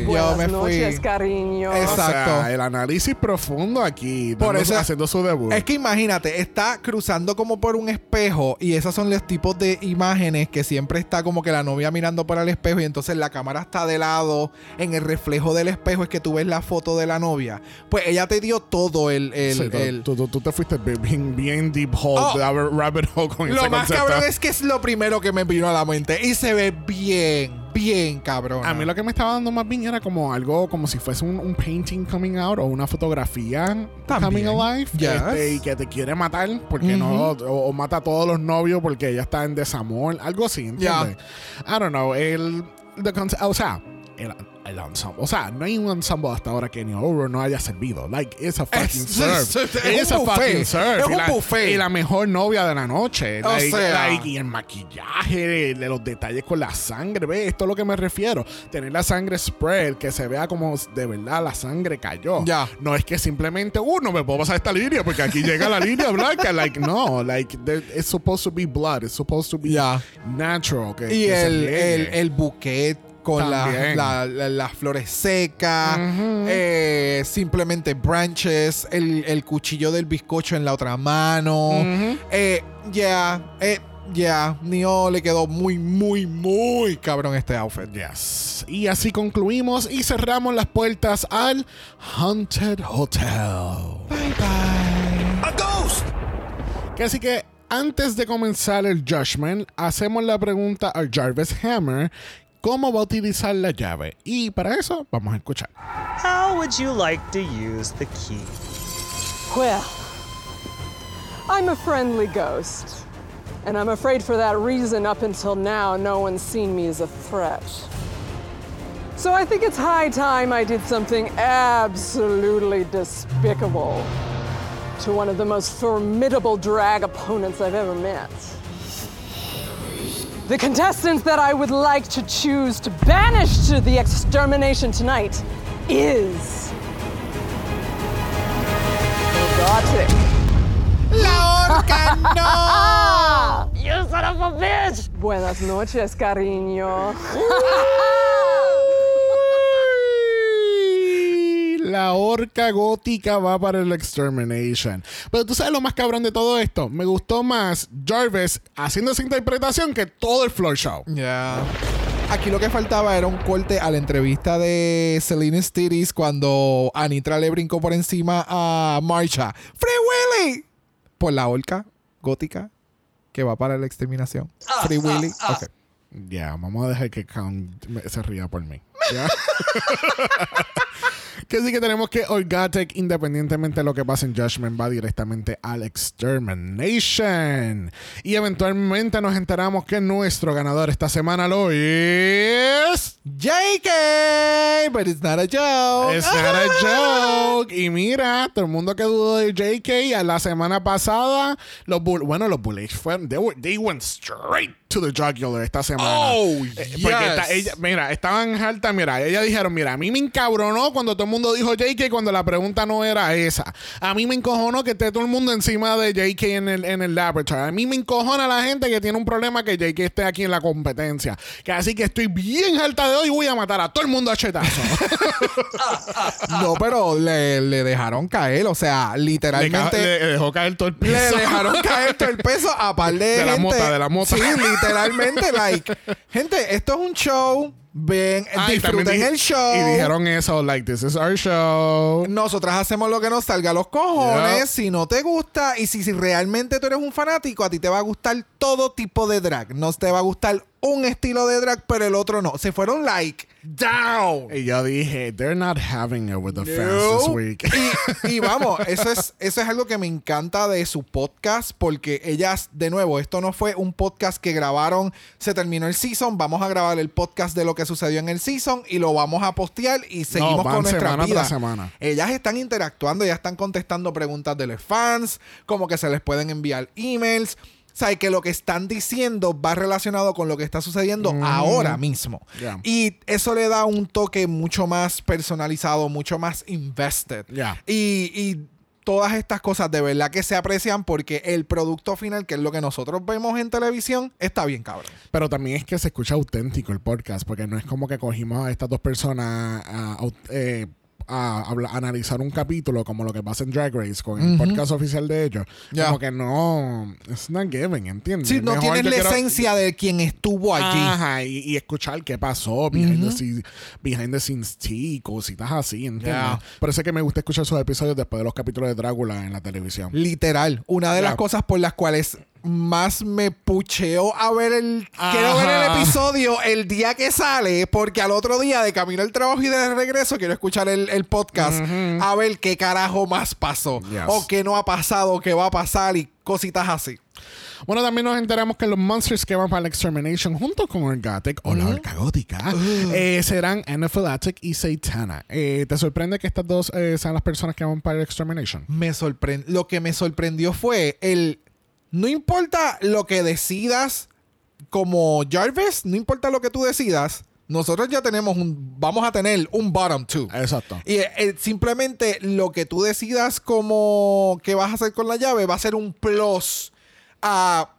Yo Buenas me fui. noches, cariño. O Exacto. sea, el análisis profundo aquí. Por eso- haciendo su debut. Es que imagínate, está cruzando como por un espejo y esos son los tipos de imágenes que siempre está como que la novia mirando por el espejo y entonces la cámara está de lado, en el reflejo del espejo es que tú ves la foto de la novia. Pues ella te dio todo el... el- Sí, el- tú, tú- tú te fuiste bien, bien deep hole, Oh. rabbit, rabbit hole con Lo ese más concepto. cabrón es que es lo primero que me vino a la mente y se ve bien, bien cabrón. A mí lo que me estaba dando más bien era como algo, como si fuese un, un painting coming out o una fotografía coming alive. Yes. este, y que te quiere matar porque no, o, o mata a todos los novios porque ella está en desamor, algo así, ¿entiendes? I don't know, el, the o sea, el, el ensemble, o sea, no hay un ensemble hasta ahora que ni Oro no haya servido. Like, it's a fucking Es- serve. es- es It's un a buffet. fucking serve. Es un la, buffet. Y la mejor novia de la noche. O Like, sea. like, y el maquillaje, de los detalles con la sangre, ¿ves? Esto es lo que me refiero. Tener la sangre spread, que se vea como de verdad la sangre cayó. Ya. No es que simplemente, uh, no me puedo pasar esta línea porque aquí llega la línea blanca. Like, no, like, it's supposed to be blood. It's supposed to be Ya. natural. Que, y que el, el, el buquet con la- También. la- la- las flores secas, eh, simplemente branches, el, el cuchillo del bizcocho en la otra mano. Eh, Ya, eh, ya, Neo le quedó muy, muy, muy cabrón este outfit. Yes. Y así concluimos y cerramos las puertas al Haunted Hotel. A ghost! Que así que antes de comenzar el Judgment, hacemos la pregunta a Jarvis Hammer cómo va a utilizar la llave. Y para eso vamos a escuchar. How would you like to use the key? Well, I'm a friendly ghost. And I'm afraid for that reason, up until now, no one's seen me as a threat. So I think it's high time I did something absolutely despicable to one of the most formidable drag opponents I've ever met. The contestant that I would like to choose to banish to the extermination tonight is. Robotic. La boca! ¡No! You son of a bitch! Buenas noches, cariño. La horca gótica va para el Extermination. Pero tú sabes lo más cabrón de todo esto. Me gustó más Jarvis haciendo esa interpretación que todo el floor show. Ya. Aquí lo que faltaba era un corte a la entrevista de Selena Stiris cuando Anitra le brincó por encima a Marsha. ¡Free Willy! Por la horca gótica que va para la exterminación. Free Willy. Ok. Ya, vamos a dejar que me- se ría por mí. que sí que tenemos que Orgatic, independientemente de lo que pase en Judgment, va directamente al Extermination. Y eventualmente nos enteramos que nuestro ganador esta semana lo es. JK! But it's not a joke. It's not a joke. Y mira, todo el mundo que dudó de JK a la semana pasada, los bull- bueno, los Bullets fueron, they, were- they went straight to the jugular esta semana. Oh, Eh, yes. Porque esta- ella, mira, estaban alta, mira, ella dijeron, mira, a mí me encabronó cuando todo el mundo dijo JK cuando la pregunta no era esa. A mí me encojonó que esté todo el mundo encima de JK en el, en el laboratory. A mí me encojona la gente que tiene un problema que JK esté aquí en la competencia. Que así que estoy bien alta de hoy y voy a matar a todo el mundo a chetazo. No, pero le, le dejaron caer. O sea, le, literalmente. le dejó caer todo el Le piso. dejaron caer todo el peso a par de, De la gente. mota, de la mota. Sí, literalmente, like. Gente, esto es un show. Ven, Ah, disfruten el show. Y dijeron eso, like, this is our show. Nosotras hacemos lo que nos salga a los cojones. Yep. Si no te gusta y si, si realmente tú eres un fanático, a ti te va a gustar todo tipo de drag. No te va a gustar un estilo de drag, pero el otro no. Se fueron like down. Y yo dije, they're not having it with the fans this week. Y, y vamos, eso es, eso es algo que me encanta de su podcast, porque ellas, de nuevo, esto no fue un podcast que grabaron, se terminó el season, vamos a grabar el podcast de lo que sucedió en el season y lo vamos a postear y seguimos van con nuestra semana vida. tras semana. Ellas están interactuando, ellas están contestando preguntas de los fans, como que se les pueden enviar emails. O sea, que lo que están diciendo va relacionado con lo que está sucediendo ahora mismo. Y eso le da un toque mucho más personalizado, mucho más invested. Y, y todas estas cosas de verdad que se aprecian porque el producto final, que es lo que nosotros vemos en televisión, está bien cabrón. Pero también es que se escucha auténtico el podcast, porque no es como que cogimos a estas dos personas a, eh, a analizar un capítulo como lo que pasa en Drag Race con el podcast oficial de ellos. Ya. Como que no, it's not giving, ¿entiendes? Si no Mejor tienes la quiero- esencia de quien estuvo allí. Ajá, y, y escuchar qué pasó, behind, the scenes, behind the scenes tea, cositas así, ¿entiendes? Ya. Por eso es que me gusta escuchar esos episodios después de los capítulos de Drácula en la televisión. Literal, una de las cosas por las cuales más me pucheo a ver el quiero ver el episodio el día que sale porque al otro día de camino al trabajo y de regreso quiero escuchar el, el podcast a ver qué carajo más pasó Yes. o qué no ha pasado, qué va a pasar y cositas así. Bueno, también nos enteramos que los monsters que van para la Extermination junto con Orgatic o la Orca Gótica eh, serán Anaphylactic y Satana. Eh, ¿Te sorprende que estas dos eh, sean las personas que van para la Extermination? Me sorprende, lo que me sorprendió fue el no importa lo que decidas como Jarvis, no importa lo que tú decidas, nosotros ya tenemos un vamos a tener un bottom two. Exacto. Y eh, simplemente lo que tú decidas como que vas a hacer con la llave va a ser un plus a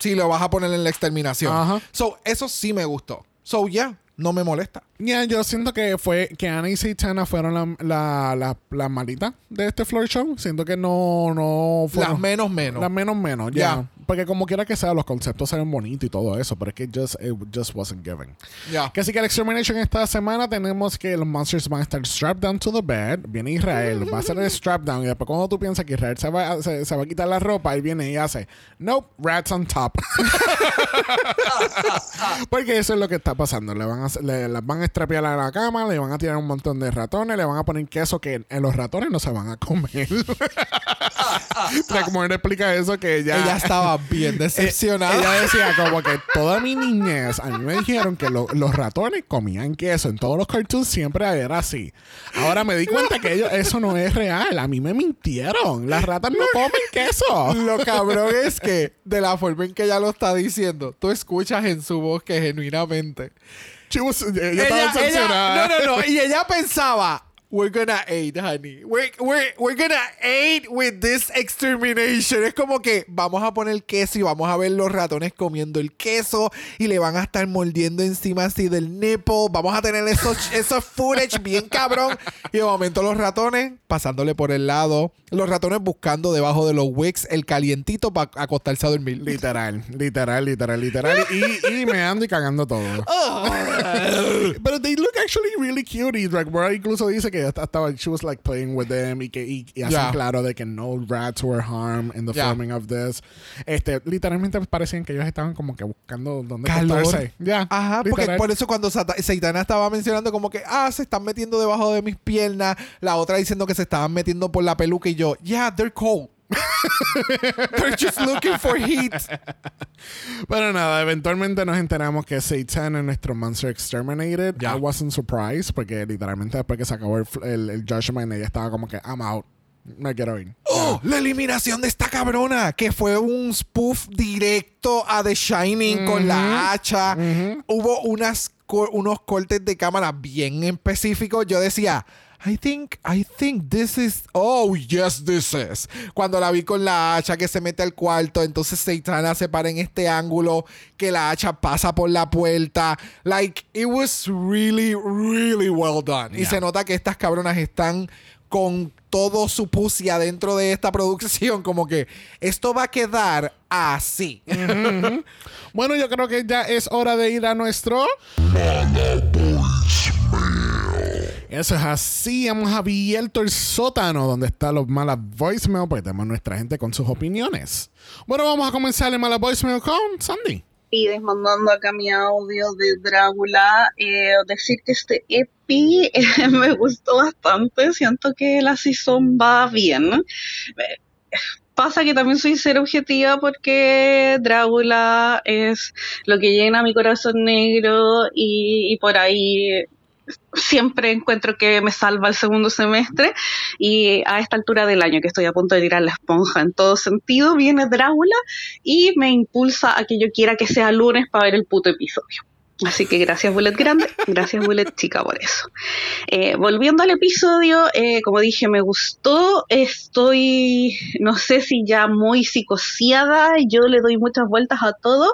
si lo vas a poner en la exterminación. Ajá. So, eso sí me gustó. So, ya, no me molesta. Ya, yo siento que fue que Ana y Satana fueron la, la, la, la malita de este floor show. Siento que no, no fueron. Las menos menos. Las menos menos, ya. Ya. Porque como quiera que sea, los conceptos se ven bonitos y todo eso, pero es que just, it just wasn't given. Ya. Que así que el Extermination esta semana tenemos que los monsters van a estar strapped down to the bed. Viene Israel, va a hacer el strap down. Y después cuando tú piensas que Israel se va, a- se, se va a quitar la ropa, él viene y hace, nope, rats on top. Porque eso es lo que está pasando. Le van a, le, las van a estrapear a la cama, le van a tirar un montón de ratones, le van a poner queso que en los ratones no se van a comer. La mujer explica eso que ella... Ella estaba bien Eh, decepcionada. Ella decía como que toda mi niñez a mí me dijeron que lo- los ratones comían queso. En todos los cartoons siempre era así. Ahora me di cuenta que ellos, eso no es real. A mí me mintieron. Las ratas no comen queso. Lo cabrón es que, de la forma en que ella lo está diciendo, tú escuchas en su voz que genuinamente. She was- ella, Ella, estaba ella- decepcionada. no, no, no. Y ella pensaba, We're gonna aid, honey. We're, we're, we're gonna aid with this extermination. Es como que vamos a poner queso y vamos a ver los ratones comiendo el queso y le van a estar mordiendo encima así del nipple. Vamos a tener esos, esos footage bien cabrón. Y de momento los ratones pasándole por el lado. Los ratones buscando debajo de los wicks el calientito para acostarse a dormir. Literal, literal, literal, literal. Y, y me ando y cagando todo. Pero they look actually really cute. Y Bro incluso dice que estaba, she was like playing with them y que y, y hacen Yeah. claro de que no rats were harmed in the Yeah. filming of this. Este, literalmente parecían que ellos estaban como que buscando dónde Calor. acostarse. Ya. Ajá, porque literal. por eso cuando Saitana estaba mencionando como que, ah, se están metiendo debajo de mis piernas, la otra diciendo que se estaban metiendo por la peluca y yo, yeah, they're cold. they're just looking for heat. Pero nada, eventualmente nos enteramos que Satan es nuestro Monster Exterminated. I wasn't surprised porque literalmente después que se acabó el, el, el Judgment ella estaba como que I'm out. Me quiero ir. Oh, la eliminación de esta cabrona, que fue un spoof directo a The Shining con la hacha. Hubo unas, unos cortes de cámara bien específicos. Yo decía, I think, I think this is, oh, yes, this is. Cuando la vi con la hacha que se mete al cuarto, entonces Saitana se para en este ángulo, que la hacha pasa por la puerta. Like, it was really, really well done. Y Yeah. se nota que estas cabronas están con todo su pussy adentro de esta producción, como que esto va a quedar así. Bueno, yo creo que ya es hora de ir a nuestro. Eso es así. Hemos abierto el sótano donde están los malas voicemail, porque tenemos nuestra gente con sus opiniones. Bueno, vamos a comenzar el mala voicemail con Sandy. pides mandando acá mi audio de Drácula. Eh, decir que este EPI eh, me gustó bastante. Siento que la season va bien. Eh, Pasa que también soy ser objetiva porque Drácula es lo que llena mi corazón negro y, y por ahí siempre encuentro que me salva el segundo semestre y a esta altura del año que estoy a punto de tirar la esponja en todo sentido, viene Drácula y me impulsa a que yo quiera que sea lunes para ver el puto episodio. Así que gracias Bullet Grande, gracias Bullet Chica por eso. Eh, volviendo al episodio, eh, como dije, me gustó, estoy, no sé si ya muy psicoseada, yo le doy muchas vueltas a todo,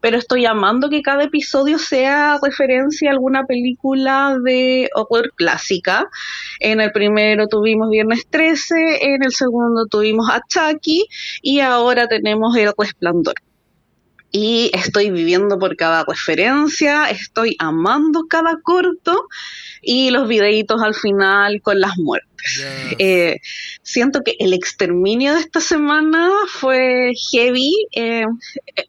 pero estoy amando que cada episodio sea referencia a alguna película de horror clásica. En el primero tuvimos Viernes 13, en el segundo tuvimos a Chucky y ahora tenemos El Resplandor y estoy viviendo por cada referencia, estoy amando cada corto y los videitos al final con las muertes. Eh, siento que el exterminio de esta semana fue heavy. eh,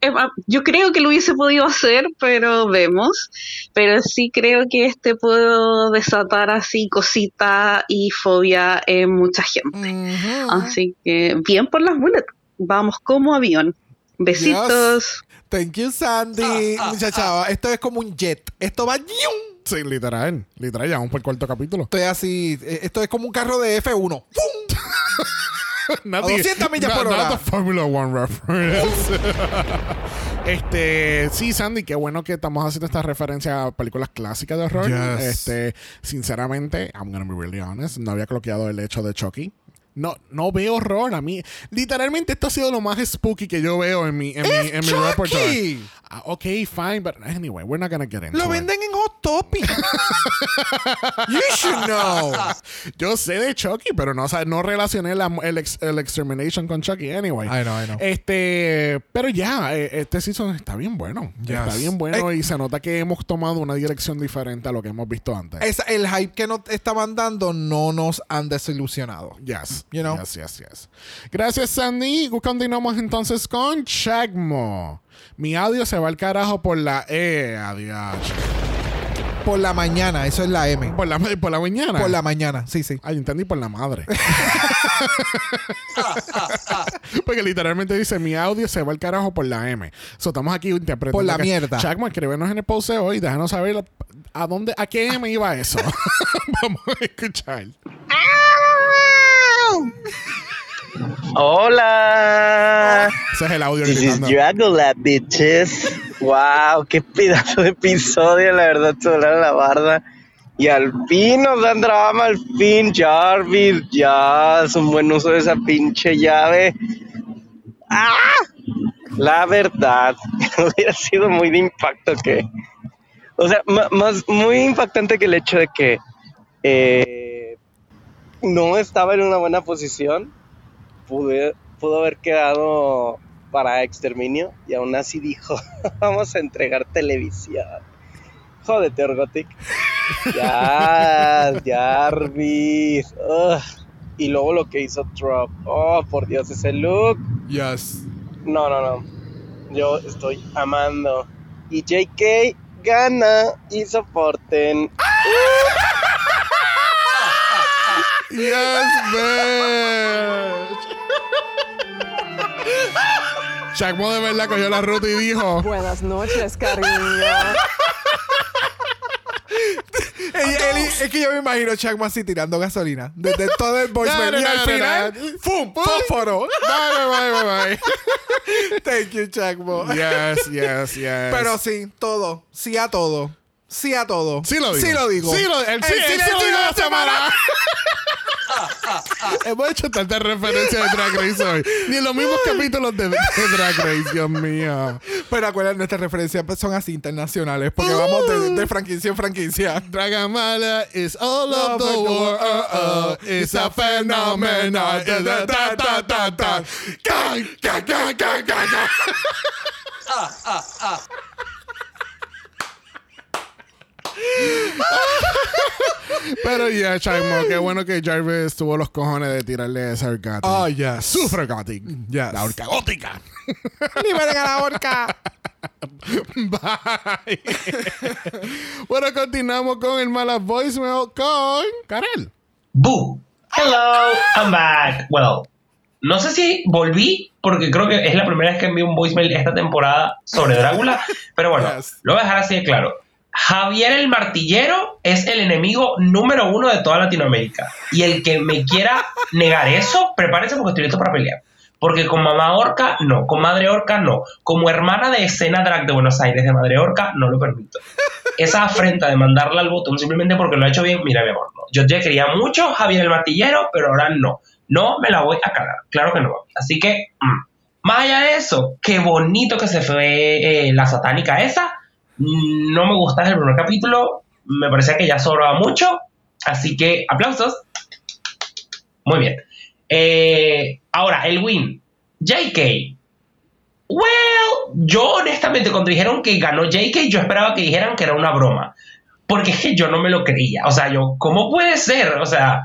eh, yo creo que lo hubiese podido hacer, pero vemos. Pero sí creo que este puedo desatar así cosita y fobia en mucha gente. Así que bien por las bullets. Vamos como avión. Besitos. Thank you, Sandy. Muchacha, esto es como un jet. Esto va. Sí, literal. Literal, ya vamos por el cuarto capítulo. Estoy así. eh, Esto es como un carro de F1. ¡Fum! Not A 200 millas por not hora. the Formula One reference. este, sí, Sandy, qué bueno que estamos haciendo esta referencia a películas clásicas de horror. Yes. Este, sinceramente, I'm gonna be really honest, no había cloqueado el hecho de Chucky. No, no veo horror a mí. Literalmente esto ha sido lo más spooky que yo veo en mi, en mi, en mi! Repertory. Ah, ok, fine, but anyway, we're not gonna get into Lo it. venden en Hot Topic. you should know. Yo sé de Chucky, pero no, o sea, no relacioné la- el, ex- el Extermination con Chucky. Anyway. I know, I know. Este, pero ya, eh, este season está bien bueno. Yes. Está bien bueno Eh. y se nota que hemos tomado una dirección diferente a lo que hemos visto antes. Es, el hype que nos estaban dando no nos han desilusionado. Yes. You know? Yes, yes, yes. Gracias, Sandy. Continuamos entonces con Chagmo. Mi audio se va al carajo por la E. Adiós. Por la mañana, eso es la M. Por la, por la mañana. Por la mañana, sí, sí. Ay, entendí por la madre. Porque literalmente dice, mi audio se va al carajo por la M. So, estamos aquí interpretando. Por la que- mierda. Chacma, escríbenos en el post hoy y déjanos saber a dónde, a qué M iba eso. Vamos a escuchar. Hola. Ese es el audio This is. Dracula, bitches. Wow, qué pedazo de episodio, la verdad, se volaron la barda. Y al fin nos dan drama, al fin Jarvis, ya es un buen uso de esa pinche llave. ¡Ah! La verdad, hubiera sido muy de impacto que... O sea, más, muy impactante que el hecho de que eh, no estaba en una buena posición. Pude, pudo haber quedado para exterminio y aún así dijo, vamos a entregar televisión. Jódete, Orgotic. Ya. Ugh. Y luego lo que hizo Trump. Oh, por Dios, ese look. Yes. No, no, no. Yo estoy amando. Y JK gana y soporten. Yes, bitch. Chacmo de verdad cogió la ruta y dijo: Buenas noches, cariño. Él- es que yo me imagino Chacmo así tirando gasolina. Desde todo el voicemail. No, y no, al no, final, no. ¡fum! ¡Fósforo! Bye, bye, bye, bye. Thank you, Chacmo. Yes, yes, yes. Pero sí, todo. Sí a todo. Sí a todo. Sí lo digo. Sí lo digo. Sí lo- el sí- el sí lo digo la semana. Hemos hecho tantas referencias de Drag Race hoy. Ni en los mismos capítulos de, de Drag Race, Dios mío. Pero acuérdate, nuestras referencias pues, son así internacionales. Porque vamos de, de franquicia en franquicia. Dragamala is all of the world. It's a phenomenon. Da, da, da, da, da. Gang, gang, gang, gang, gang, gang. Pero ya, Chaymo, qué bueno que Jarvis tuvo los cojones de tirarle esa orgática. Oh, yes. Sufre Gothic. Yes. La orca gótica. ¡Liberen a la horca! Bye. bueno, continuamos con el mala voicemail con Karel. Boo. Hello, I'm back. Well, no sé si volví, porque creo que es la primera vez que envío un voicemail esta temporada sobre Drácula, pero bueno, Yes. lo voy a dejar así de claro. Javier el Martillero es el enemigo número uno de toda Latinoamérica. Y el que me quiera negar eso, prepárese porque estoy listo para pelear. Porque con mamá orca, no. Con madre orca, no. Como hermana de escena drag de Buenos Aires de madre orca, no lo permito. Esa afrenta de mandarla al botón simplemente porque lo ha hecho bien, mira, mi amor. Yo te quería mucho, Javier el Martillero, pero ahora no. No me la voy a cagar. Claro que no. Así que, mm. más allá de eso, qué bonito que se fue eh, la satánica esa. No me gusta el primer capítulo. Me parecía que ya sobraba mucho. Así que, aplausos. Muy bien. Eh, ahora, el win. JK. Well, yo honestamente cuando dijeron que ganó JK, yo esperaba que dijeran que era una broma. Porque yo no me lo creía. O sea, yo, ¿cómo puede ser? O sea,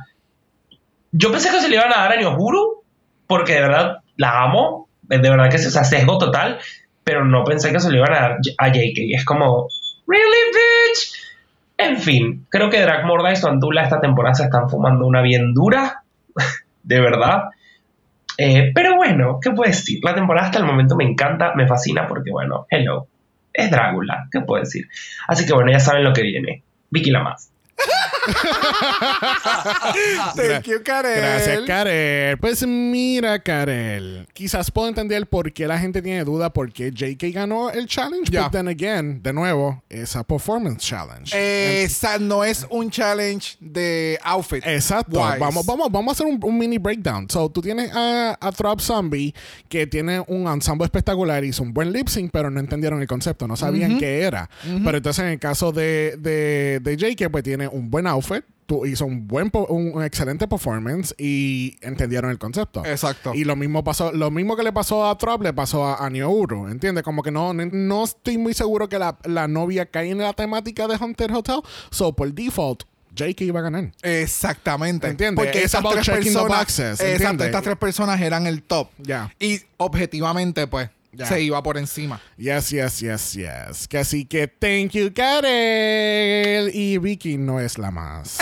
yo pensé que se le iban a dar a Nyohuru, porque de verdad la amo. De verdad que es o sea, sesgo total. Pero no pensé que se le iban a dar a JK. Es como, ¿really, bitch? En fin, creo que Drag Morda y su Antula esta temporada se están fumando una bien dura. de verdad. Eh, pero bueno, ¿qué puedo decir? La temporada hasta el momento me encanta, me fascina porque, bueno, hello, es Drácula, ¿qué puedo decir? Así que bueno, ya saben lo que viene. Vicky la más. Thank you, Karel. Gracias, Karel. Pues mira, Karel. Quizás puedo entender por qué la gente tiene duda por qué JK ganó el challenge. Ya. But then again, de nuevo, es a performance challenge. Esa no es un challenge de outfit. Exacto. wise. Vamos, vamos, vamos a hacer un, un mini breakdown. So, tú tienes a, a Throb Zombie que tiene un ensemble espectacular, hizo un buen lip sync, pero no entendieron el concepto, no sabían qué era. Pero entonces, en el caso de, de, de JK, pues tiene un buen outfit, tú, hizo un buen un, un excelente performance y entendieron el concepto. Exacto. Y lo mismo pasó, lo mismo que le pasó a Throb le pasó a, a Nyouru, ¿entiendes? Como que no, no, estoy muy seguro que la, la novia cae en la temática de Haunted Hotel. So, por default, JK iba a ganar. Exactamente. ¿Entiendes? Porque esas tres personas, boxes, exacto, estas tres personas eran el top. Ya. Y objetivamente, pues, Se iba por encima. Yes, yes, yes, yes. Que así que thank you, Karel. Y Vicky no es la más.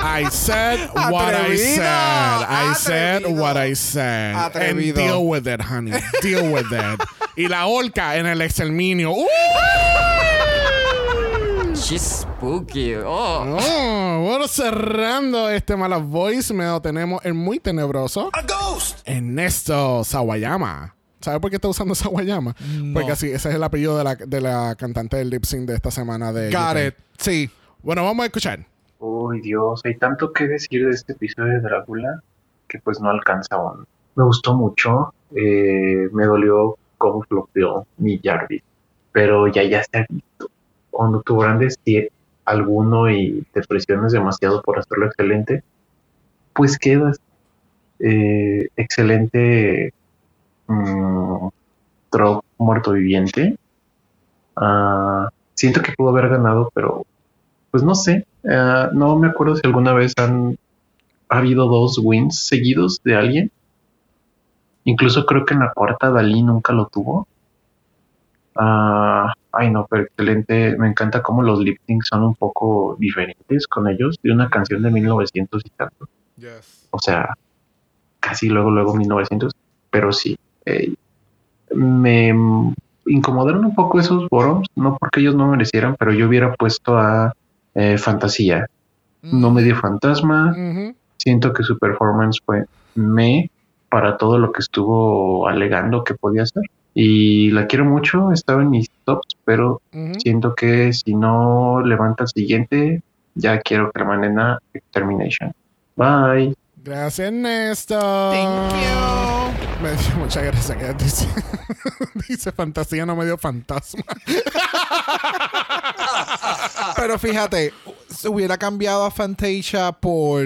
I said what I said. I said what I said. Atrevido. And deal with it, honey. Deal with it. Y la orca en el exterminio. ¡Uh! She's spooky. Oh. Oh, bueno, cerrando este mala voicemail, tenemos el muy tenebroso A ghost! Ernesto Sawayama. ¿Sabes por qué está usando? No. Porque así, ese es el apellido de la, de la cantante del lip sync de esta semana de Got UK. it. Sí. Bueno, vamos a escuchar. Uy, Dios, hay tanto que decir de este episodio de Drácula que pues no alcanza aún. Me gustó mucho, eh, me dolió cómo flopeó mi Jarvis, pero ya ya se ha visto. Cuando tu grande si alguno y te presiones demasiado por hacerlo excelente, pues quedas eh, excelente mm, Drog muerto viviente. Ah, siento que pudo haber ganado, pero pues no sé. eh, no me acuerdo si alguna vez han ha habido dos wins seguidos de alguien. Incluso creo que en la cuarta Dalí nunca lo tuvo. Ah, ay no, pero excelente. Me encanta cómo los lip syncs son un poco diferentes con ellos de una canción de 1900 y tanto. O sea, casi luego, luego 1900. Pero sí, eh, me mm, incomodaron un poco esos bottoms, no porque ellos no merecieran, pero yo hubiera puesto a eh, Fantasía. No me dio fantasma. Siento que su performance fue me para todo lo que estuvo alegando que podía hacer. Y la quiero mucho, estaba en mis tops, pero siento que si no levanta el siguiente, ya quiero que la manden a Extermination. Bye. Gracias, Néstor. Thank you. Me dio muchas gracias. que dice, dice fantasía, no me dio fantasma. Pero fíjate, se hubiera cambiado a Fantasia por.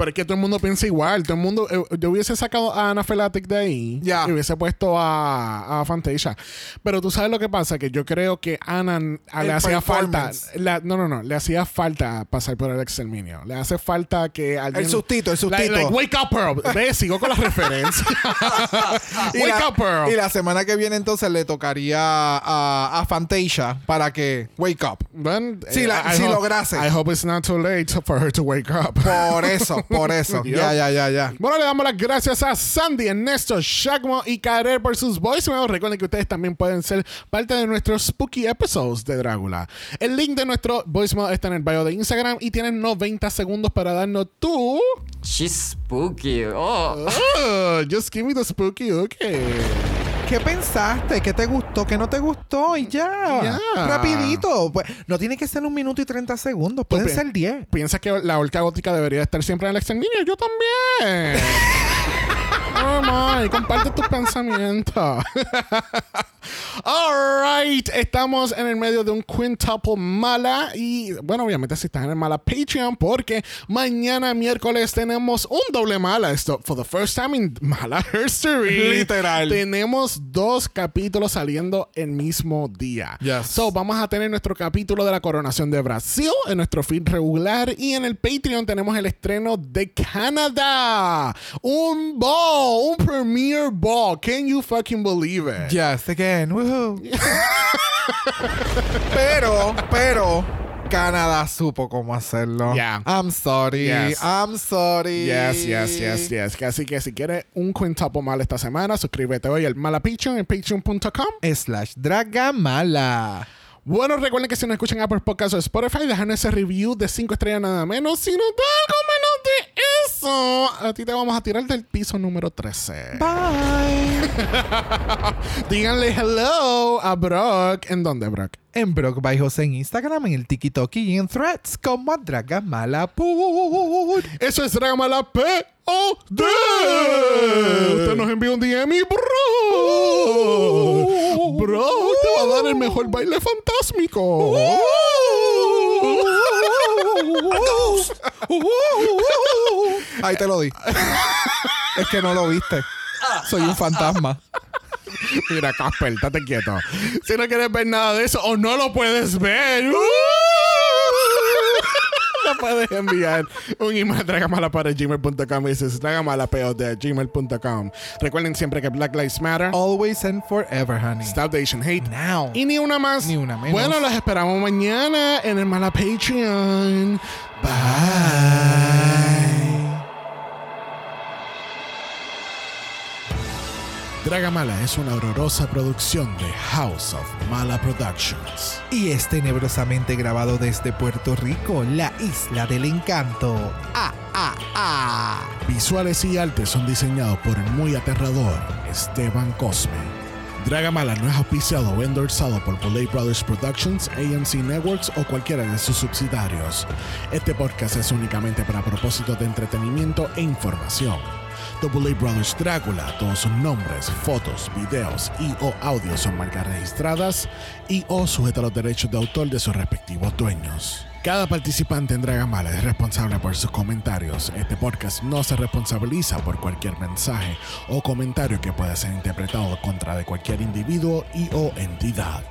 Pero es que todo el mundo piensa igual. Todo el mundo. eh, yo hubiese sacado a Ana Felatic de ahí. Ya. Y hubiese puesto a, a Fantasia. Pero tú sabes lo que pasa. Que yo creo que Ana le hacía falta. la- no, no, no. Le hacía falta pasar por el exterminio. Le hace falta que alguien. El sustito, el sustito. like, wake up, Pearl. Ve, sigo con la referencia. Y wake la, up, Pearl. y la semana que viene entonces le tocaría a, a Fantasia para que wake up. Bueno, Si eh, la- I si hope- lograse. I hope it's not too late for her to wake up. Por eso, por eso. Ya, ya, ya, ya. Bueno, le damos las gracias a Sandy, Ernesto, Shagmo y Karel por sus voicemails. Recuerden que ustedes también pueden ser parte de nuestros spooky episodes de Drácula. El link de nuestro voicemail está en el bio de Instagram y tienen 90 segundos para darnos tu. She's spooky. Oh. Oh, just give me the spooky, okay. ¿Qué pensaste? ¿Qué te gustó? ¿Qué no te gustó? Y ya. Ya. Rapidito. Pues, no tiene que ser un minuto y 30 segundos. Pueden pi- ser 10. ¿Piensas que la orca gótica debería estar siempre en el exterminio? Yo también. Oh my, comparte tus pensamientos. Alright, estamos en el medio de un quintuple mala y bueno, obviamente si estás en el mala Patreon porque mañana miércoles tenemos un doble mala. Esto, for the first time in mala history. Literal. Tenemos dos capítulos saliendo el mismo día. Yes. So, vamos a tener nuestro capítulo de la coronación de Brasil en nuestro feed regular y en el Patreon tenemos el estreno de Canadá. Un ball, un premiere ball. Can you fucking believe it? Yes, again. Woohoo. pero, pero, Canadá supo cómo hacerlo. Yeah. I'm sorry. Yes. I'm sorry. Yes, yes, yes, yes. Así que si quieres un quintuple mal esta semana, suscríbete hoy al Mala Patreon en patreon.com. Slash Dragamala. Bueno, recuerden que si nos escuchan Apple Podcasts o Spotify, dejan ese review de 5 estrellas nada menos. Si nos da algo menos de eso, a ti te vamos a tirar del piso número 13. Bye. Díganle hello a Brock. ¿En dónde, Brock? en Brock by José en Instagram, en el TikTok y en Threads como Dragamala Pud. Eso es Dragamala P.O.D. Usted nos envió un DM y bro. Bro, te va a dar el mejor baile fantásmico. Ahí te lo di. es que no lo viste. Soy un fantasma. Mira, Casper, estate quieto. Si no quieres ver nada de eso o no lo puedes ver, ¡uh! puedes enviar un email a dragamalapara.gmail.com y dices dragamalapod.gmail.com. Recuerden siempre que Black Lives Matter. Always and forever, honey. Stop the Asian hate. Now. Y ni una más. Ni una menos. Bueno, los esperamos mañana en el Mala Patreon. Bye. Dragamala es una horrorosa producción de House of Mala Productions. Y es tenebrosamente grabado desde Puerto Rico, la isla del encanto. Ah, ah, ah. Visuales y artes son diseñados por el muy aterrador Esteban Cosme. Dragamala no es auspiciado o endorsado por Bullet Brothers Productions, AMC Networks o cualquiera de sus subsidiarios. Este podcast es únicamente para propósitos de entretenimiento e información. Bullet Brothers Drácula, todos sus nombres, fotos, videos y o audios son marcas registradas y o sujetos a los derechos de autor de sus respectivos dueños. Cada participante en Dragamala es responsable por sus comentarios. Este podcast no se responsabiliza por cualquier mensaje o comentario que pueda ser interpretado contra de cualquier individuo y o entidad.